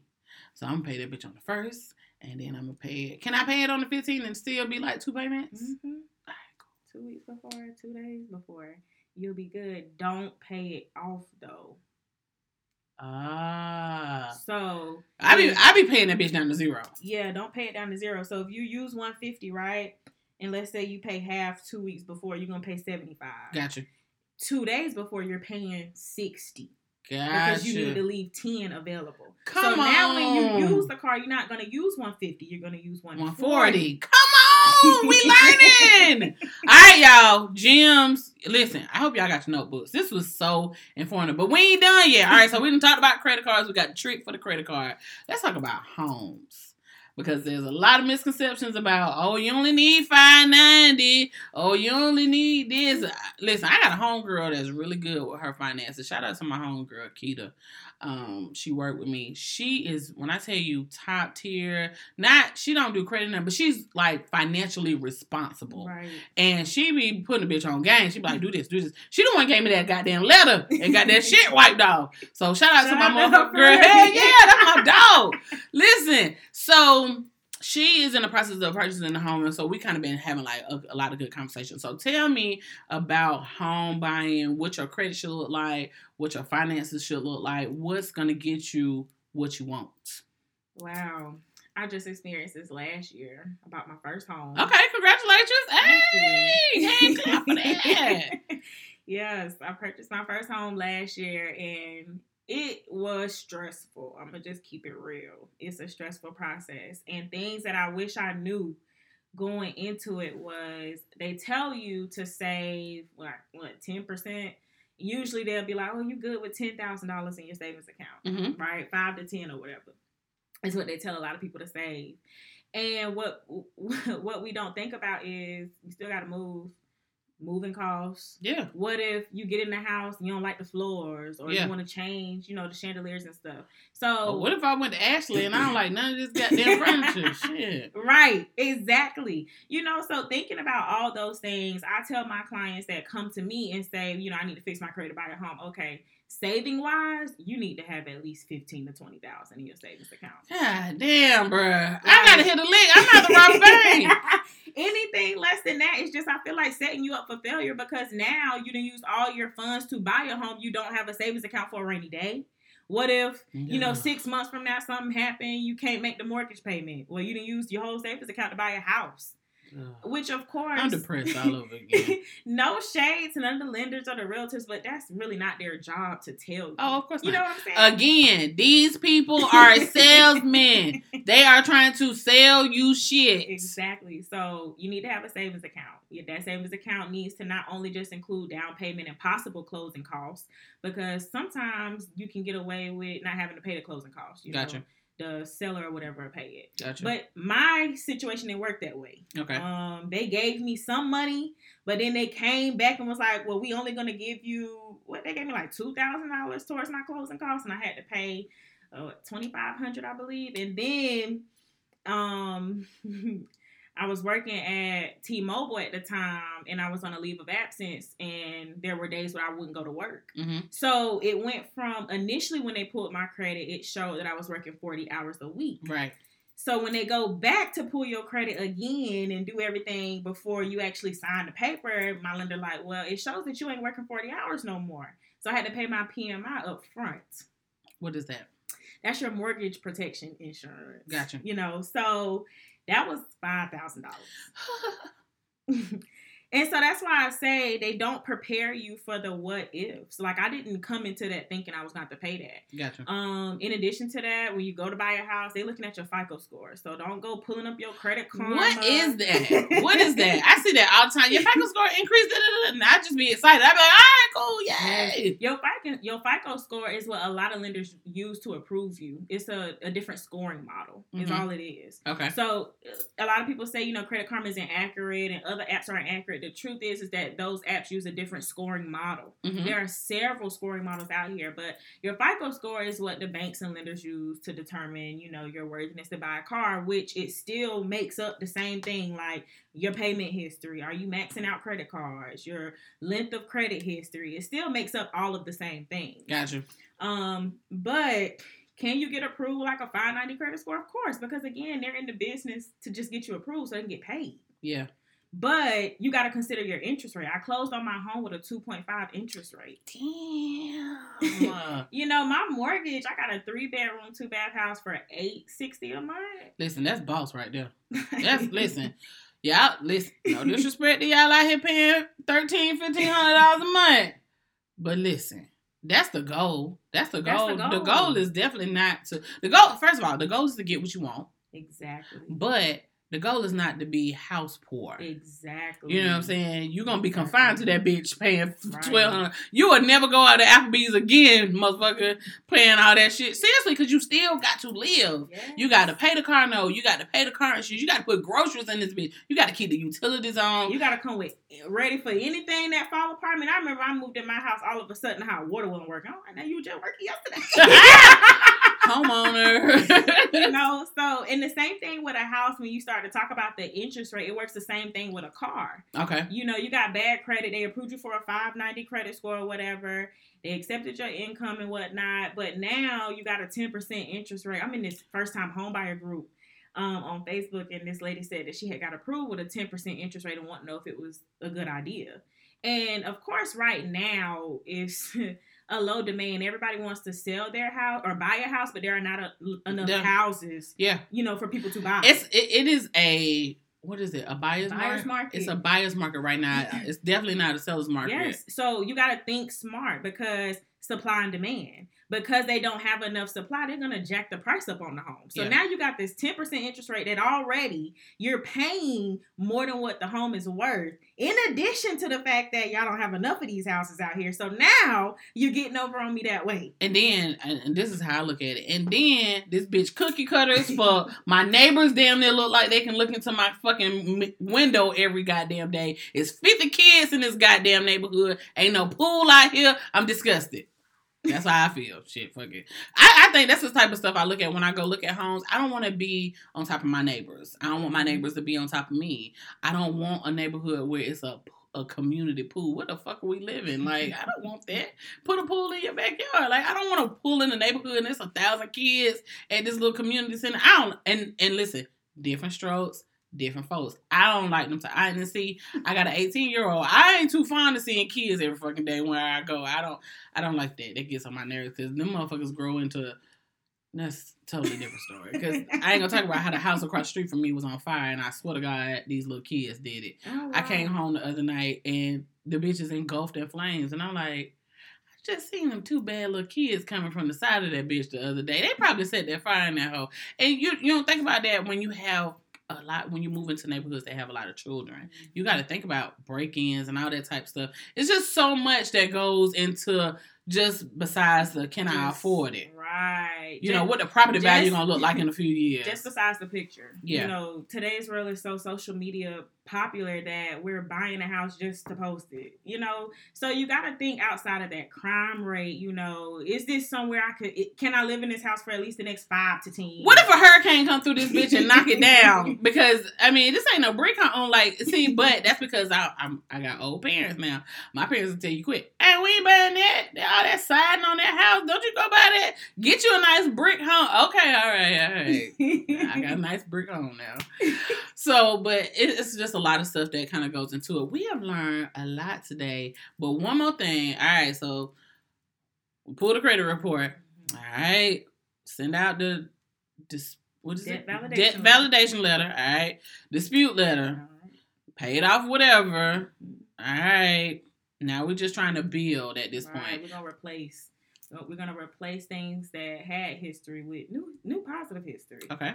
Speaker 1: So I'm gonna pay that bitch on the first, and then I'm gonna pay it. Can I pay it on the fifteenth and still be like two payments?
Speaker 3: Mm-hmm.
Speaker 1: All right, cool.
Speaker 3: Two weeks before, two days before, you'll be good. Don't pay it off though.
Speaker 1: Ah.
Speaker 3: So
Speaker 1: I be I be paying that bitch down to zero.
Speaker 3: yeah, don't pay it down to zero. So if you use one fifty, right, and let's say you pay half two weeks before, you're gonna pay seventy five.
Speaker 1: Gotcha.
Speaker 3: Two days before, you're paying sixty
Speaker 1: Gotcha.
Speaker 3: because you need to leave ten available.
Speaker 1: Come
Speaker 3: so now when you use the car, you're not gonna use one fifty. You're gonna use one
Speaker 1: 140. Come on, we learning. All right, y'all. Gyms. Listen, I hope y'all got your notebooks. This was so informative, but we ain't done yet. All right, so we didn't talk about credit cards. We got the trick for the credit card. Let's talk about homes because there's a lot of misconceptions about oh you only need 590 oh you only need this. Listen i got a homegirl that's really good with her finances. Shout out to my homegirl kita um she worked with me she is when i tell you top tier not she don't do credit number but she's like financially responsible
Speaker 3: Right.
Speaker 1: and she be putting a bitch on game. She be like, do this, do this. She the one gave me that goddamn letter and got that shit wiped off. So shout out to
Speaker 3: Shout
Speaker 1: my
Speaker 3: out to her
Speaker 1: motherfucking girl. yeah, that's my dog. Listen, so she is in the process of purchasing the home, and so we kind of been having like a, a lot of good conversations. So tell me about home buying, what your credit should look like, what your finances should look like, what's gonna get you what you want.
Speaker 3: Wow. I just experienced this last year about my first home.
Speaker 1: Okay, congratulations. Hey,
Speaker 3: you.
Speaker 1: hey, clap for that.
Speaker 3: yes, I purchased my first home last year and it was stressful. I'm gonna just keep it real. It's a stressful process. And things that I wish I knew going into it was they tell you to save what what 10%. Usually they'll be like, Oh, you good with ten thousand dollars in your savings account
Speaker 1: Mhm.
Speaker 3: right? Five to ten or whatever. Is what they tell a lot of people to save. And what what we don't think about is you still got to move, moving costs.
Speaker 1: Yeah.
Speaker 3: What if you get in the house and you don't like the floors, or
Speaker 1: Yeah.
Speaker 3: you want to change, you know, the chandeliers and stuff? So
Speaker 1: Oh, what if I went to Ashley and I don't like none of this goddamn furniture? Shit.
Speaker 3: Right, exactly. You know, so thinking about all those things, I tell my clients that come to me and say, you know, I need to fix my credit, buy a home. Okay, saving wise, you need to have at least fifteen to twenty thousand in your savings account.
Speaker 1: God damn, bruh. I gotta hit a lick. I'm not the wrong thing.
Speaker 3: Anything less than that is just I feel like setting you up for failure because now you didn't use all your funds to buy a home. You don't have a savings account for a rainy day. What if you know six months from now something happened? You can't make the mortgage payment. Well, you didn't use your whole savings account to buy a house.
Speaker 1: Ugh.
Speaker 3: Which of course
Speaker 1: I'm depressed all over again.
Speaker 3: no shade to none of the lenders or the realtors, but that's really not their job to tell you.
Speaker 1: Oh, of course
Speaker 3: you know what I'm saying?
Speaker 1: Again, these people are salesmen. They are trying to sell you shit.
Speaker 3: Exactly. So you need to have a savings account. Yeah, that savings account needs to not only just include down payment and possible closing costs, because sometimes you can get away with not having to pay the closing costs. You
Speaker 1: Gotcha.
Speaker 3: Know? The seller or whatever pay it.
Speaker 1: Gotcha.
Speaker 3: But my situation didn't work that way.
Speaker 1: okay.
Speaker 3: Um, they gave me some money, but then they came back and was like, "Well, we only gonna give you what?" They gave me like two thousand dollars towards my closing costs, and I had to pay uh, twenty five hundred, I believe. And then, um, I was working at T-Mobile at the time, and I was on a leave of absence, and there were days where I wouldn't go to work.
Speaker 1: hmm
Speaker 3: So it went from initially when they pulled my credit, it showed that I was working forty hours a week.
Speaker 1: Right.
Speaker 3: So when they go back to pull your credit again and do everything before you actually sign the paper, my lender like, well, it shows that you ain't working 40 hours no more. So I had to pay my PMI up front.
Speaker 1: What is that?
Speaker 3: That's your mortgage protection insurance.
Speaker 1: Gotcha.
Speaker 3: You know, so that was five thousand dollars. And so that's why I say they don't prepare you for the what ifs. Like I didn't come into that thinking I was going to pay that.
Speaker 1: Gotcha.
Speaker 3: Um, in addition to that, when you go to buy a house, they're looking at your FICO score. So don't go pulling up your credit card.
Speaker 1: What is that? What is that? I see that all the time. Your FICO score increased, and I just be excited. I be like, all right, cool, yay.
Speaker 3: Your FICO, your FICO score is what a lot of lenders use to approve you. It's a, a different scoring model. Is
Speaker 1: Mhm.
Speaker 3: all it is.
Speaker 1: Okay.
Speaker 3: So a lot of people say, you know, Credit Karma isn't accurate and other apps aren't accurate. The truth is, is that those apps use a different scoring model.
Speaker 1: Mhm.
Speaker 3: There are several scoring models out here, but your FICO score is what the banks and lenders use to determine, you know, your worthiness to buy a car, which it still makes up the same thing like your payment history. Are you maxing out credit cards? Your length of credit history. It still makes up all of the same things.
Speaker 1: Gotcha.
Speaker 3: Um, but can you get approved like a 590 credit score? Of course, because again, they're in the business to just get you approved so they can get paid.
Speaker 1: Yeah.
Speaker 3: But you got to consider your interest rate. I closed on my home with a 2.5 interest rate.
Speaker 1: Damn.
Speaker 3: You know, my mortgage, I got a three bedroom, two bath house for 860 a month.
Speaker 1: listen, that's boss right there. That's listen. Y'all listen. No disrespect to y'all out here paying thirteen, fifteen hundred dollars a month. But listen, that's the goal. That's the goal.
Speaker 3: the
Speaker 1: the,
Speaker 3: goal.
Speaker 1: goal. is definitely not to the goal. First of all, the goal is to get what you want,
Speaker 3: exactly.
Speaker 1: but the goal is not to be house poor.
Speaker 3: Exactly.
Speaker 1: You know what I'm saying? You're gonna be confined to that bitch paying
Speaker 3: Right.
Speaker 1: twelve hundred. You will never go out to Applebee's again, motherfucker, paying all that shit. Seriously, because you still got to live.
Speaker 3: Yes.
Speaker 1: You got to pay the car note. You got to pay the car insurance. You got to put groceries in this bitch. You got to keep the utilities on.
Speaker 3: You gotta come with ready for anything that fall apart. I mean, I remember I moved in my house. All of a sudden, how water wasn't working. I'm like, now you were just working yesterday.
Speaker 1: Homeowner.
Speaker 3: you know, so and the same thing with a house. When you start to talk about the interest rate, it works the same thing with a car.
Speaker 1: okay.
Speaker 3: You know, you got bad credit. They approved you for a 590 credit score or whatever. They accepted your income and whatnot. But now you got a 10% interest rate. I'm in this first time homebuyer group um, on Facebook, and this lady said that she had got approved with a 10% interest rate and want to know if it was a good idea. And of course, right now it's a low demand. Everybody wants to sell their house or buy a house, but there are not a, enough
Speaker 1: Yeah.
Speaker 3: houses,
Speaker 1: Yeah.
Speaker 3: you know, for people to buy.
Speaker 1: It's it, it is a what is it? A buyer's,
Speaker 3: Buyer's
Speaker 1: market?
Speaker 3: market.
Speaker 1: It's a buyer's market right now. It's definitely not a seller's market.
Speaker 3: Yes. So you got to think smart because supply and demand. Because they don't have enough supply, they're gonna jack the price up on the home. So
Speaker 1: Yeah.
Speaker 3: now you got this ten percent interest rate that already you're paying more than what the home is worth. In addition to the fact that y'all don't have enough of these houses out here, so now you're getting over on me that way.
Speaker 1: And then, and this is how I look at it. And then this bitch cookie cutters for my neighbors. Damn near look like they can look into my fucking window every goddamn day. It's fifty kids in this goddamn neighborhood. Ain't no pool out here. I'm disgusted. That's how I feel. Shit, fuck it. I, I think that's the type of stuff I look at when I go look at homes. I don't want to be on top of my neighbors. I don't want my mm-hmm. neighbors to be on top of me. I don't want a neighborhood where it's a a community pool. What the fuck are we living? Like, I don't want that. Put a pool in your backyard. Like, I don't want a pool in the neighborhood and there's a thousand kids at this little community center. I don't. And and listen, different strokes, different folks. I don't like them to. I didn't see. I got an 18 year old. I ain't too fond of seeing kids every fucking day where I go. I don't. I don't like that. That gets on my nerves because them motherfuckers grow into. That's totally different story. Because I ain't gonna talk about how the house across the street from me was on fire, and I swear to God, these little kids did it.
Speaker 3: Oh,
Speaker 1: I came home the other night and the bitch is engulfed in flames, and I'm like, I just seen them two bad little kids coming from the side of that bitch the other day. They probably set that fire in that hole. And you you don't think about that when you have a lot when you move into neighborhoods that have a lot of children. Mm-hmm. You got to think about break-ins and all that type of stuff. It's just so much that goes into just besides the can I afford it?
Speaker 3: Right.
Speaker 1: You know what the property value gonna look like in a few years.
Speaker 3: Just besides the picture.
Speaker 1: Yeah.
Speaker 3: You know, today's world is so social media popular that we're buying a house just to post it. You know, so you got to think outside of that crime rate. You know, is this somewhere I could? Can I live in this house for at least the next five to ten? years?
Speaker 1: What if a hurricane come through this bitch and knock it down? Because I mean, this ain't no brick on like. See, but that's because I I'm, I got old parents now. My parents will tell you quick. Hey, we ain't buying that. All that siding on that house. Don't you go buy that. Get you a nice brick home. Okay, all right, all right. I got a nice brick home now. So, but it, it's just a lot of stuff that kind of goes into it. We have learned a lot today. But one more thing. All right, so we pull the credit report. Mm-hmm. All right, send out the dis, what is
Speaker 3: Debt
Speaker 1: it?
Speaker 3: validation
Speaker 1: Debt
Speaker 3: letter.
Speaker 1: validation letter. All right, dispute letter. Pay it off whatever. All right. Now we're just trying to build at this
Speaker 3: Right,
Speaker 1: point.
Speaker 3: We're gonna replace. We're gonna replace things that had history with new, new positive history.
Speaker 1: Okay.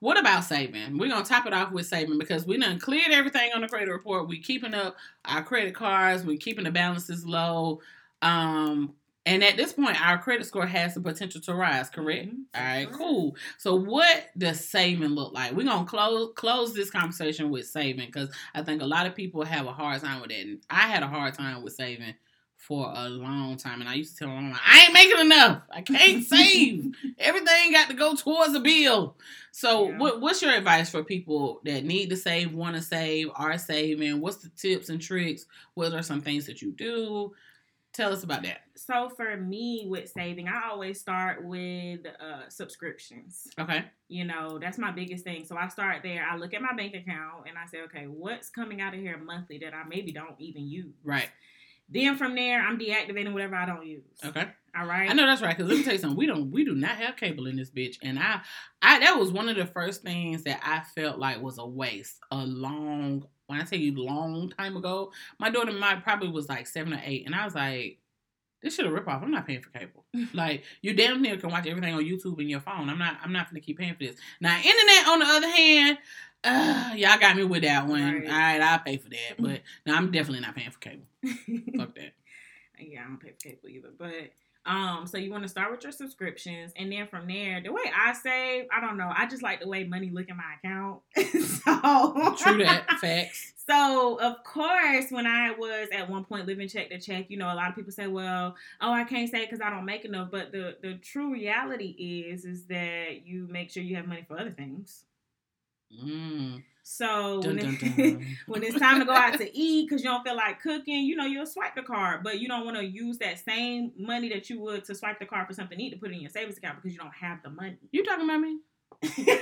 Speaker 1: What about saving? We're gonna top it off with saving because we done cleared everything on the credit report. We keeping up our credit cards. We keeping the balances low. Um, and at this point, our credit score has the potential to rise. Correct.
Speaker 3: Mhm,
Speaker 1: All right. Cool. So, what does saving look like? We're gonna close close this conversation with saving because I think a lot of people have a hard time with that. And I had a hard time with saving for a long time, and I used to tell them, "I ain't making enough. I can't save. Everything got to go towards a bill." So,
Speaker 3: Yeah.
Speaker 1: what, what's your advice for people that need to save, want to save, are saving? What's the tips and tricks? What are some things that you do? Tell us about that.
Speaker 3: So for me with saving, I always start with uh, subscriptions.
Speaker 1: Okay.
Speaker 3: You know, that's my biggest thing. So I start there. I look at my bank account and I say, okay, what's coming out of here monthly that I maybe don't even use?
Speaker 1: Right.
Speaker 3: Then from there, I'm deactivating whatever I don't use.
Speaker 1: Okay.
Speaker 3: All right.
Speaker 1: I know that's right. Cause let me tell you something. We don't. We do not have cable in this bitch. And I, I that was one of the first things that I felt like was a waste. A long. When I tell you long time ago, my daughter might probably was like seven or eight, and I was like, "This should have rip off. I'm not paying for cable. like you damn near can watch everything on YouTube and your phone. I'm not. I'm not gonna keep paying for this. Now internet, on the other hand." Uh, y'all got me with that one.
Speaker 3: Right.
Speaker 1: All right, I'll pay for that. But no, I'm definitely not paying for cable. Fuck that.
Speaker 3: yeah, I don't pay for cable either. But um, so you want to start with your subscriptions, and then from there, the way I save, I don't know. I just like the way money look in my account. so
Speaker 1: True that. Facts.
Speaker 3: So of course, when I was at one point living check to check, you know, a lot of people say, "Well, oh, I can't say because I don't make enough." But the the true reality is, is that you make sure you have money for other things.
Speaker 1: Mm.
Speaker 3: So
Speaker 1: Dun,
Speaker 3: when,
Speaker 1: dun, dun.
Speaker 3: when it's time to go out to eat because you don't feel like cooking, you know, you'll swipe the card, but you don't want to use that same money that you would to swipe the card for something to eat to put it in your savings account because you don't have the money.
Speaker 1: You talking about me?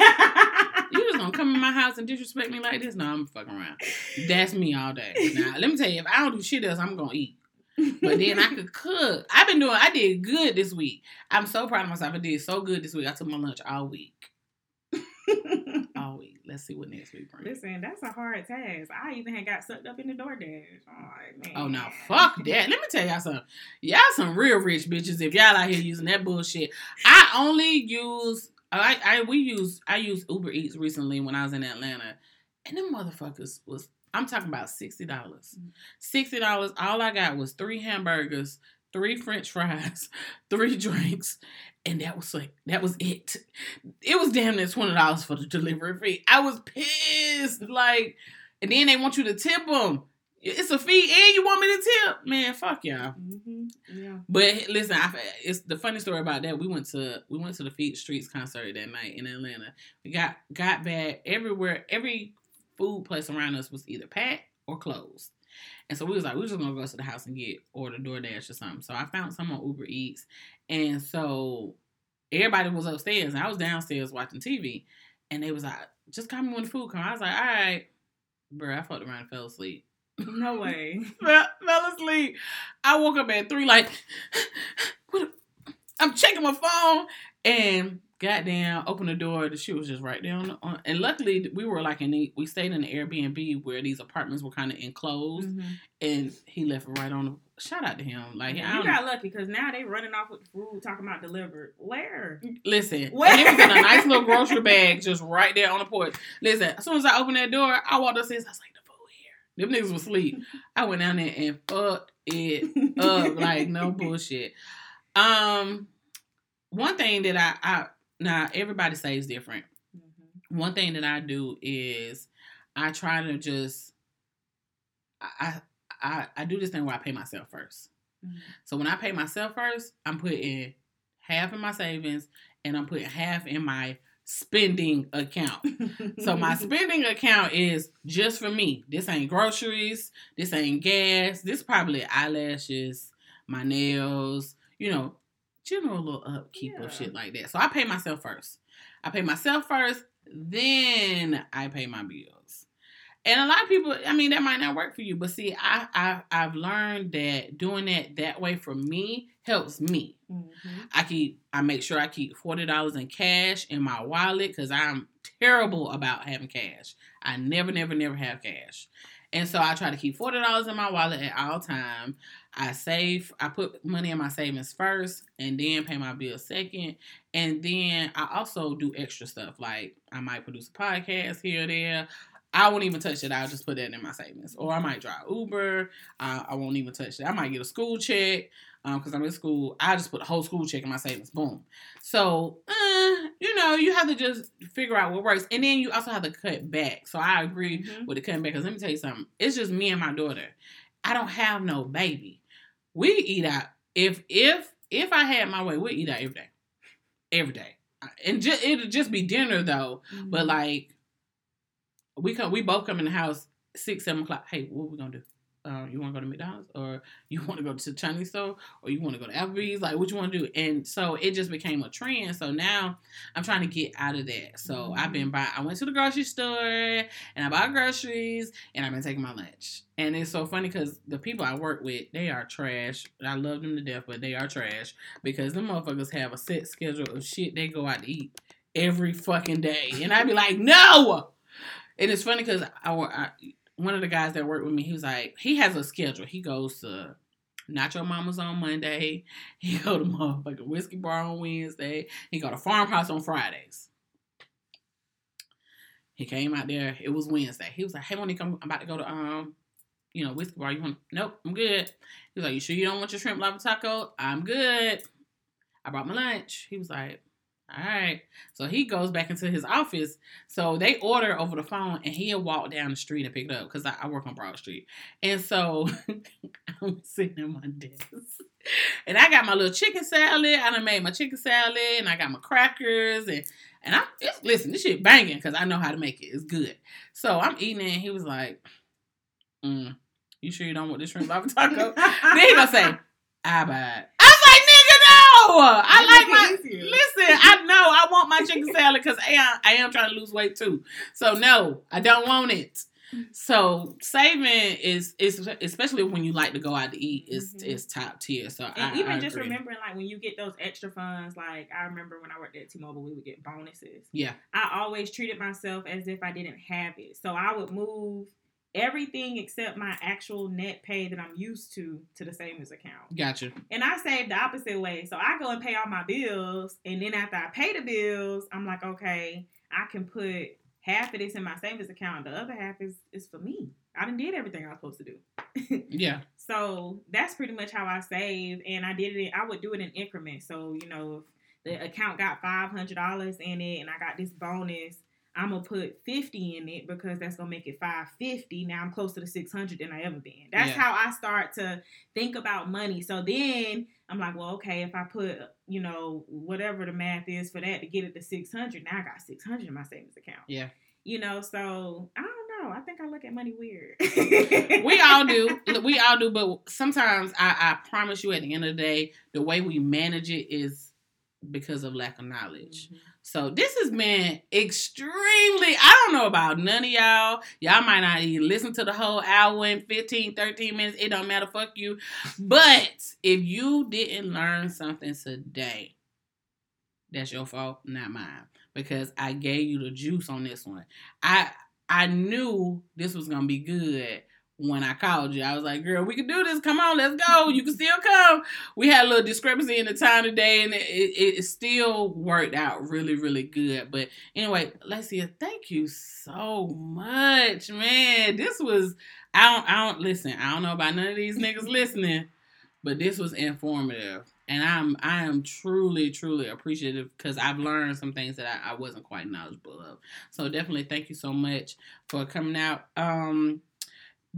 Speaker 1: You just gonna come in my house and disrespect me like this? No, I'm fucking around. That's me all day. Now, let me tell you, if I don't do shit else, I'm gonna eat. But then I could cook. I've been doing. I did good this week. I'm so proud of myself. I did so good this week. I took my lunch all week. Let's see what next week brings.
Speaker 3: Listen, that's a hard task. I even had got sucked up in the DoorDash. Oh, man.
Speaker 1: Oh no, fuck that. Let me tell y'all something. Y'all some real rich bitches if y'all out here using that bullshit. I only use I I we use I used Uber Eats recently when I was in Atlanta. And them motherfuckers was I'm talking about sixty dollars. Sixty dollars. All I got was three hamburgers, three French fries, three drinks, and that was like that was it. It was damn near twenty dollars for the delivery fee. I was pissed. Like, and then they want you to tip them. It's a fee, and you want me to tip, man. Fuck y'all.
Speaker 3: hmm Yeah.
Speaker 1: But listen, I, it's the funny story about that. We went to we went to the Feed Streets concert that night in Atlanta. We got got back everywhere. Every food place around us was either packed or closed. And so we was like, we just gonna go to the house and get order DoorDash or something. So I found some on Uber Eats, and so everybody was upstairs, and I was downstairs watching TV, and they was like, just call me when the food come. I was like, all right, bro. I fucked around and fell asleep
Speaker 3: No way.
Speaker 1: fell, fell asleep. I woke up at three, like, what? I'm checking my phone, and goddamn, opened the door. The shit was just right there on. And luckily, we were like in the, we stayed in the Airbnb where these apartments were kind of enclosed,
Speaker 3: Mhm.
Speaker 1: and he left it right on the. Shout out to him. Like, I
Speaker 3: you
Speaker 1: don't
Speaker 3: got lucky because now they running off with food talking about delivered. Where?
Speaker 1: Listen,
Speaker 3: Where?
Speaker 1: and it was in a nice little grocery bag, just right there on the porch. Listen, as soon as I opened that door, I walked upstairs. I was like, "The food here." Them niggas was asleep. I went down there and fucked it up like no bullshit. Um, one thing that I, I now everybody says different.
Speaker 3: Mhm.
Speaker 1: One thing that I do is I try to just I I I do this thing where I pay myself first.
Speaker 3: Mhm.
Speaker 1: So when I pay myself first, I'm putting half in my savings and I'm putting half in my spending account. So my spending account is just for me. This ain't groceries. This ain't gas. This probably eyelashes, my nails, you know, general little upkeep
Speaker 3: Yeah.
Speaker 1: of shit like that. So I pay myself first. I pay myself first, then I pay my bills. And a lot of people, I mean, that might not work for you, but see, I, I I've learned that doing that that way for me helps me.
Speaker 3: Mhm.
Speaker 1: I keep I make sure I keep forty dollars in cash in my wallet because I'm terrible about having cash. I never, never, never have cash. And so I try to keep forty dollars in my wallet at all time. I save, I put money in my savings first and then pay my bills second. And then I also do extra stuff. Like I might produce a podcast here or there. I won't even touch it. I'll just put that in my savings. Or I might drive Uber. Uh, I won't even touch it. I might get a school check because I'm in school. I just put a whole school check in my savings. Boom. So, uh, you know, you have to just figure out what works. And then you also have to cut back. So I agree
Speaker 3: Mhm.
Speaker 1: with the cutting back because let me tell you something. It's just me and my daughter. I don't have no baby. We eat out. If if if I had my way, we eat out every day, every day, and just it'll just be dinner though. But
Speaker 3: Mhm.
Speaker 1: like, we come, we both come in the house six, seven o'clock. Hey, what we gonna do? Uh, you want to go to McDonald's, or you want to go to the Chinese store, or you want to go to Applebee's? Like, what you want to do? And so it just became a trend. So now I'm trying to get out of that. So I've been by. I went to the grocery store and I bought groceries, and I've been taking my lunch. And it's so funny because the people I work with, they are trash. I love them to death, but they are trash because the motherfuckers have a set schedule of shit they go out to eat every fucking day, and I'd be like, no. And it's funny because I, I one of the guys that worked with me, he was like, he has a schedule. He goes to Nacho Mama's on Monday. He go to motherfucking Whiskey Bar on Wednesday. He go to Farmhouse on Fridays. He came out there. It was Wednesday. He was like, "Hey, Monique, I'm about to go to um, you know, Whiskey Bar. You want? Nope, I'm good." He was like, "You sure you don't want your shrimp lava taco? I'm good." I brought my lunch. He was like, "All right." So he goes back into his office. So they order over the phone, and he'll walk down the street and pick it up because I, I work on Broad Street. And so I'm sitting at my desk, and I got my little chicken salad. I done made my chicken salad, and I got my crackers, and and I listen, this shit banging because I know how to make it. It's good. So I'm eating it, and he was like, mm, "You sure you don't want this shrimp lava taco?" then he gonna say, "I buy it." I like, "Nigga, no! I
Speaker 3: That
Speaker 1: like
Speaker 3: make
Speaker 1: my." Listen, I know I want my chicken salad because I am, I am trying to lose weight too. So no, I don't want it. So saving is is especially when you like to go out to eat is
Speaker 3: Mhm.
Speaker 1: is top tier. So
Speaker 3: And
Speaker 1: I,
Speaker 3: even
Speaker 1: I
Speaker 3: just remembering, like when you get those extra funds, like I remember when I worked at T-Mobile, we would get bonuses.
Speaker 1: Yeah.
Speaker 3: I always treated myself as if I didn't have it, so I would move everything except my actual net pay that I'm used to to the savings account.
Speaker 1: Gotcha.
Speaker 3: And I save the opposite way. So I go and pay all my bills, and then after I pay the bills, I'm like, okay, I can put half of this in my savings account. The other half is is for me. I done did everything I was supposed to do.
Speaker 1: Yeah.
Speaker 3: So that's pretty much how I save, and I did it. I would do it in increments. So you know, if the account got five hundred dollars in it, and I got this bonus, I'm gonna put fifty in it because that's gonna make it five fifty. Now I'm closer to six hundred than I ever been. That's
Speaker 1: Yeah.
Speaker 3: how I start to think about money. So then I'm like, well, okay, if I put you know whatever the math is for that to get it to six hundred, now I got six hundred in my savings account.
Speaker 1: Yeah.
Speaker 3: You know, so I don't know. I think I look at money weird.
Speaker 1: We all do. We all do. But sometimes I, I promise you, at the end of the day, the way we manage it is because of lack of knowledge. Mm-hmm. So this has been extremely. I don't know about none of y'all. Y'all might not even listen to the whole hour and 15, 13 minutes. It don't matter. Fuck you. But if you didn't learn something today, that's your fault, not mine. Because I gave you the juice on this one. I I knew this was gonna be good when I called you. I was like, girl, we can do this. Come on, let's go. You can still come. We had a little discrepancy in the time today, and it, it, it still worked out really, really good. But anyway, Lacia, thank you so much, man. This was I don't I don't listen. I don't know about none of these niggas listening, but this was informative. And I'm I am truly, truly appreciative because I've learned some things that I, I wasn't quite knowledgeable of. So definitely thank you so much for coming out. Um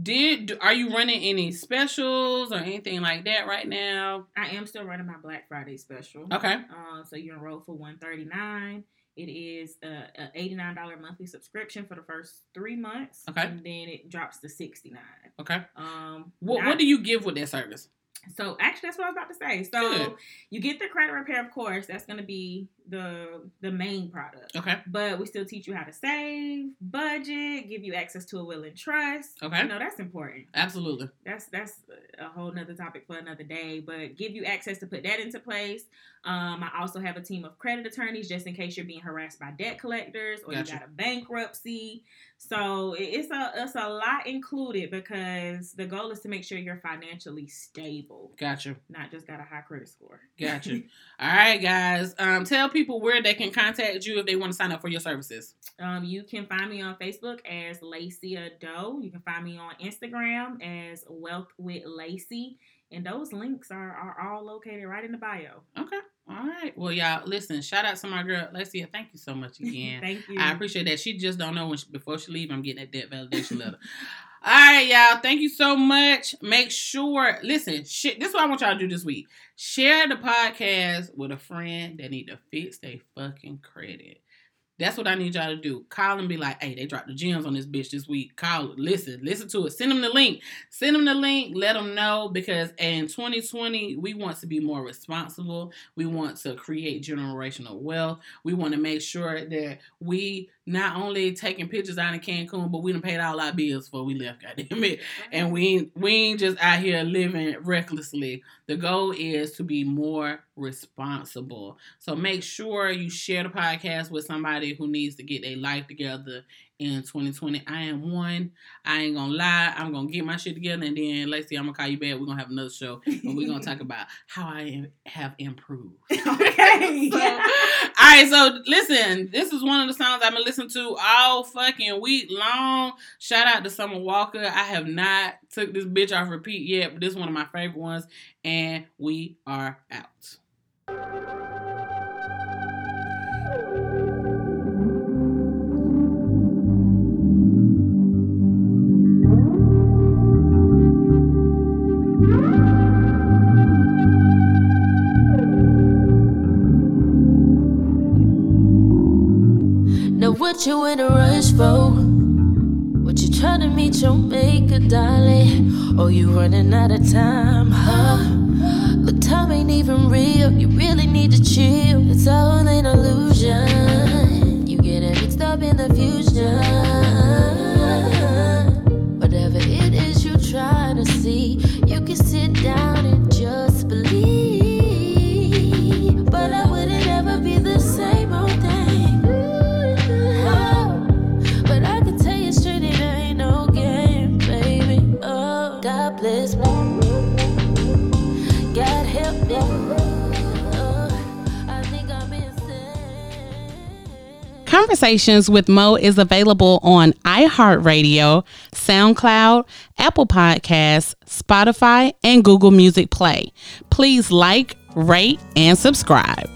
Speaker 1: did are you running any specials or anything like that right now?
Speaker 3: I am still running my Black Friday special.
Speaker 1: Okay.
Speaker 3: Uh, so you enroll for one thirty nine. It is a, a eighty nine dollar monthly subscription for the first three months.
Speaker 1: Okay.
Speaker 3: And then it drops to sixty nine.
Speaker 1: Okay.
Speaker 3: Um.
Speaker 1: What what do you give with that service?
Speaker 3: So actually, that's what I was about to say. So
Speaker 1: Good.
Speaker 3: you get the credit repair, of course. That's going to be the the main product.
Speaker 1: Okay.
Speaker 3: But we still teach you how to save, budget, give you access to a will and trust.
Speaker 1: Okay.
Speaker 3: You know that's important.
Speaker 1: Absolutely.
Speaker 3: That's that's a whole nother topic for another day. But give you access to put that into place. Um, I also have a team of credit attorneys just in case you're being harassed by debt collectors or
Speaker 1: Gotcha.
Speaker 3: you got a bankruptcy. So it's a it's a lot included because the goal is to make sure you're financially stable,
Speaker 1: Gotcha.
Speaker 3: not just got a high credit score.
Speaker 1: Gotcha. All right, guys. Um, tell people where they can contact you if they want to sign up for your services.
Speaker 3: Um, you can find me on Facebook as Lacia Doe. You can find me on Instagram as Wealth with Lacey. And those links are, are all located right in the bio.
Speaker 1: Okay. All right. Well, y'all, listen. Shout out to my girl, Lacia. Thank you so much again.
Speaker 3: Thank you.
Speaker 1: I appreciate that. She just don't know when she, before she leave. I'm getting that debt validation letter. All right, y'all. Thank you so much. Make sure, listen. Shit, this is what I want y'all to do this week. Share the podcast with a friend that need to fix their fucking credit. That's what I need y'all to do. Call and be like, hey, they dropped the gems on this bitch this week. Call, listen, listen to it. Send them the link. Send them the link. Let them know because in 2020, we want to be more responsible. We want to create generational wealth. We want to make sure that we not only taking pictures out in Cancun, but we done paid all our bills before we left, goddamn it. Mm-hmm. And we ain't, we ain't just out here living recklessly. The goal is to be more responsible. So make sure you share the podcast with somebody who needs to get their life together in 2020. I am one. I ain't gonna lie. I'm gonna get my shit together and then Lacey, I'm gonna call you back. We're gonna have another show and we're gonna talk about how I am, have improved.
Speaker 3: okay.
Speaker 1: So, all right, so listen, this is one of the songs I've been listening to all fucking week long. Shout out to Summer Walker. I have not took this bitch off repeat yet, but this is one of my favorite ones, and we are out.
Speaker 4: Now what you in a rush for? What you trying to meet your maker, darling? Or you running out of time, huh? Even real. You really need to chill. It's all an illusion.
Speaker 1: Conversations with Mo is available on iHeartRadio, SoundCloud, Apple Podcasts, Spotify, and Google Music Play. Please like, rate, and subscribe.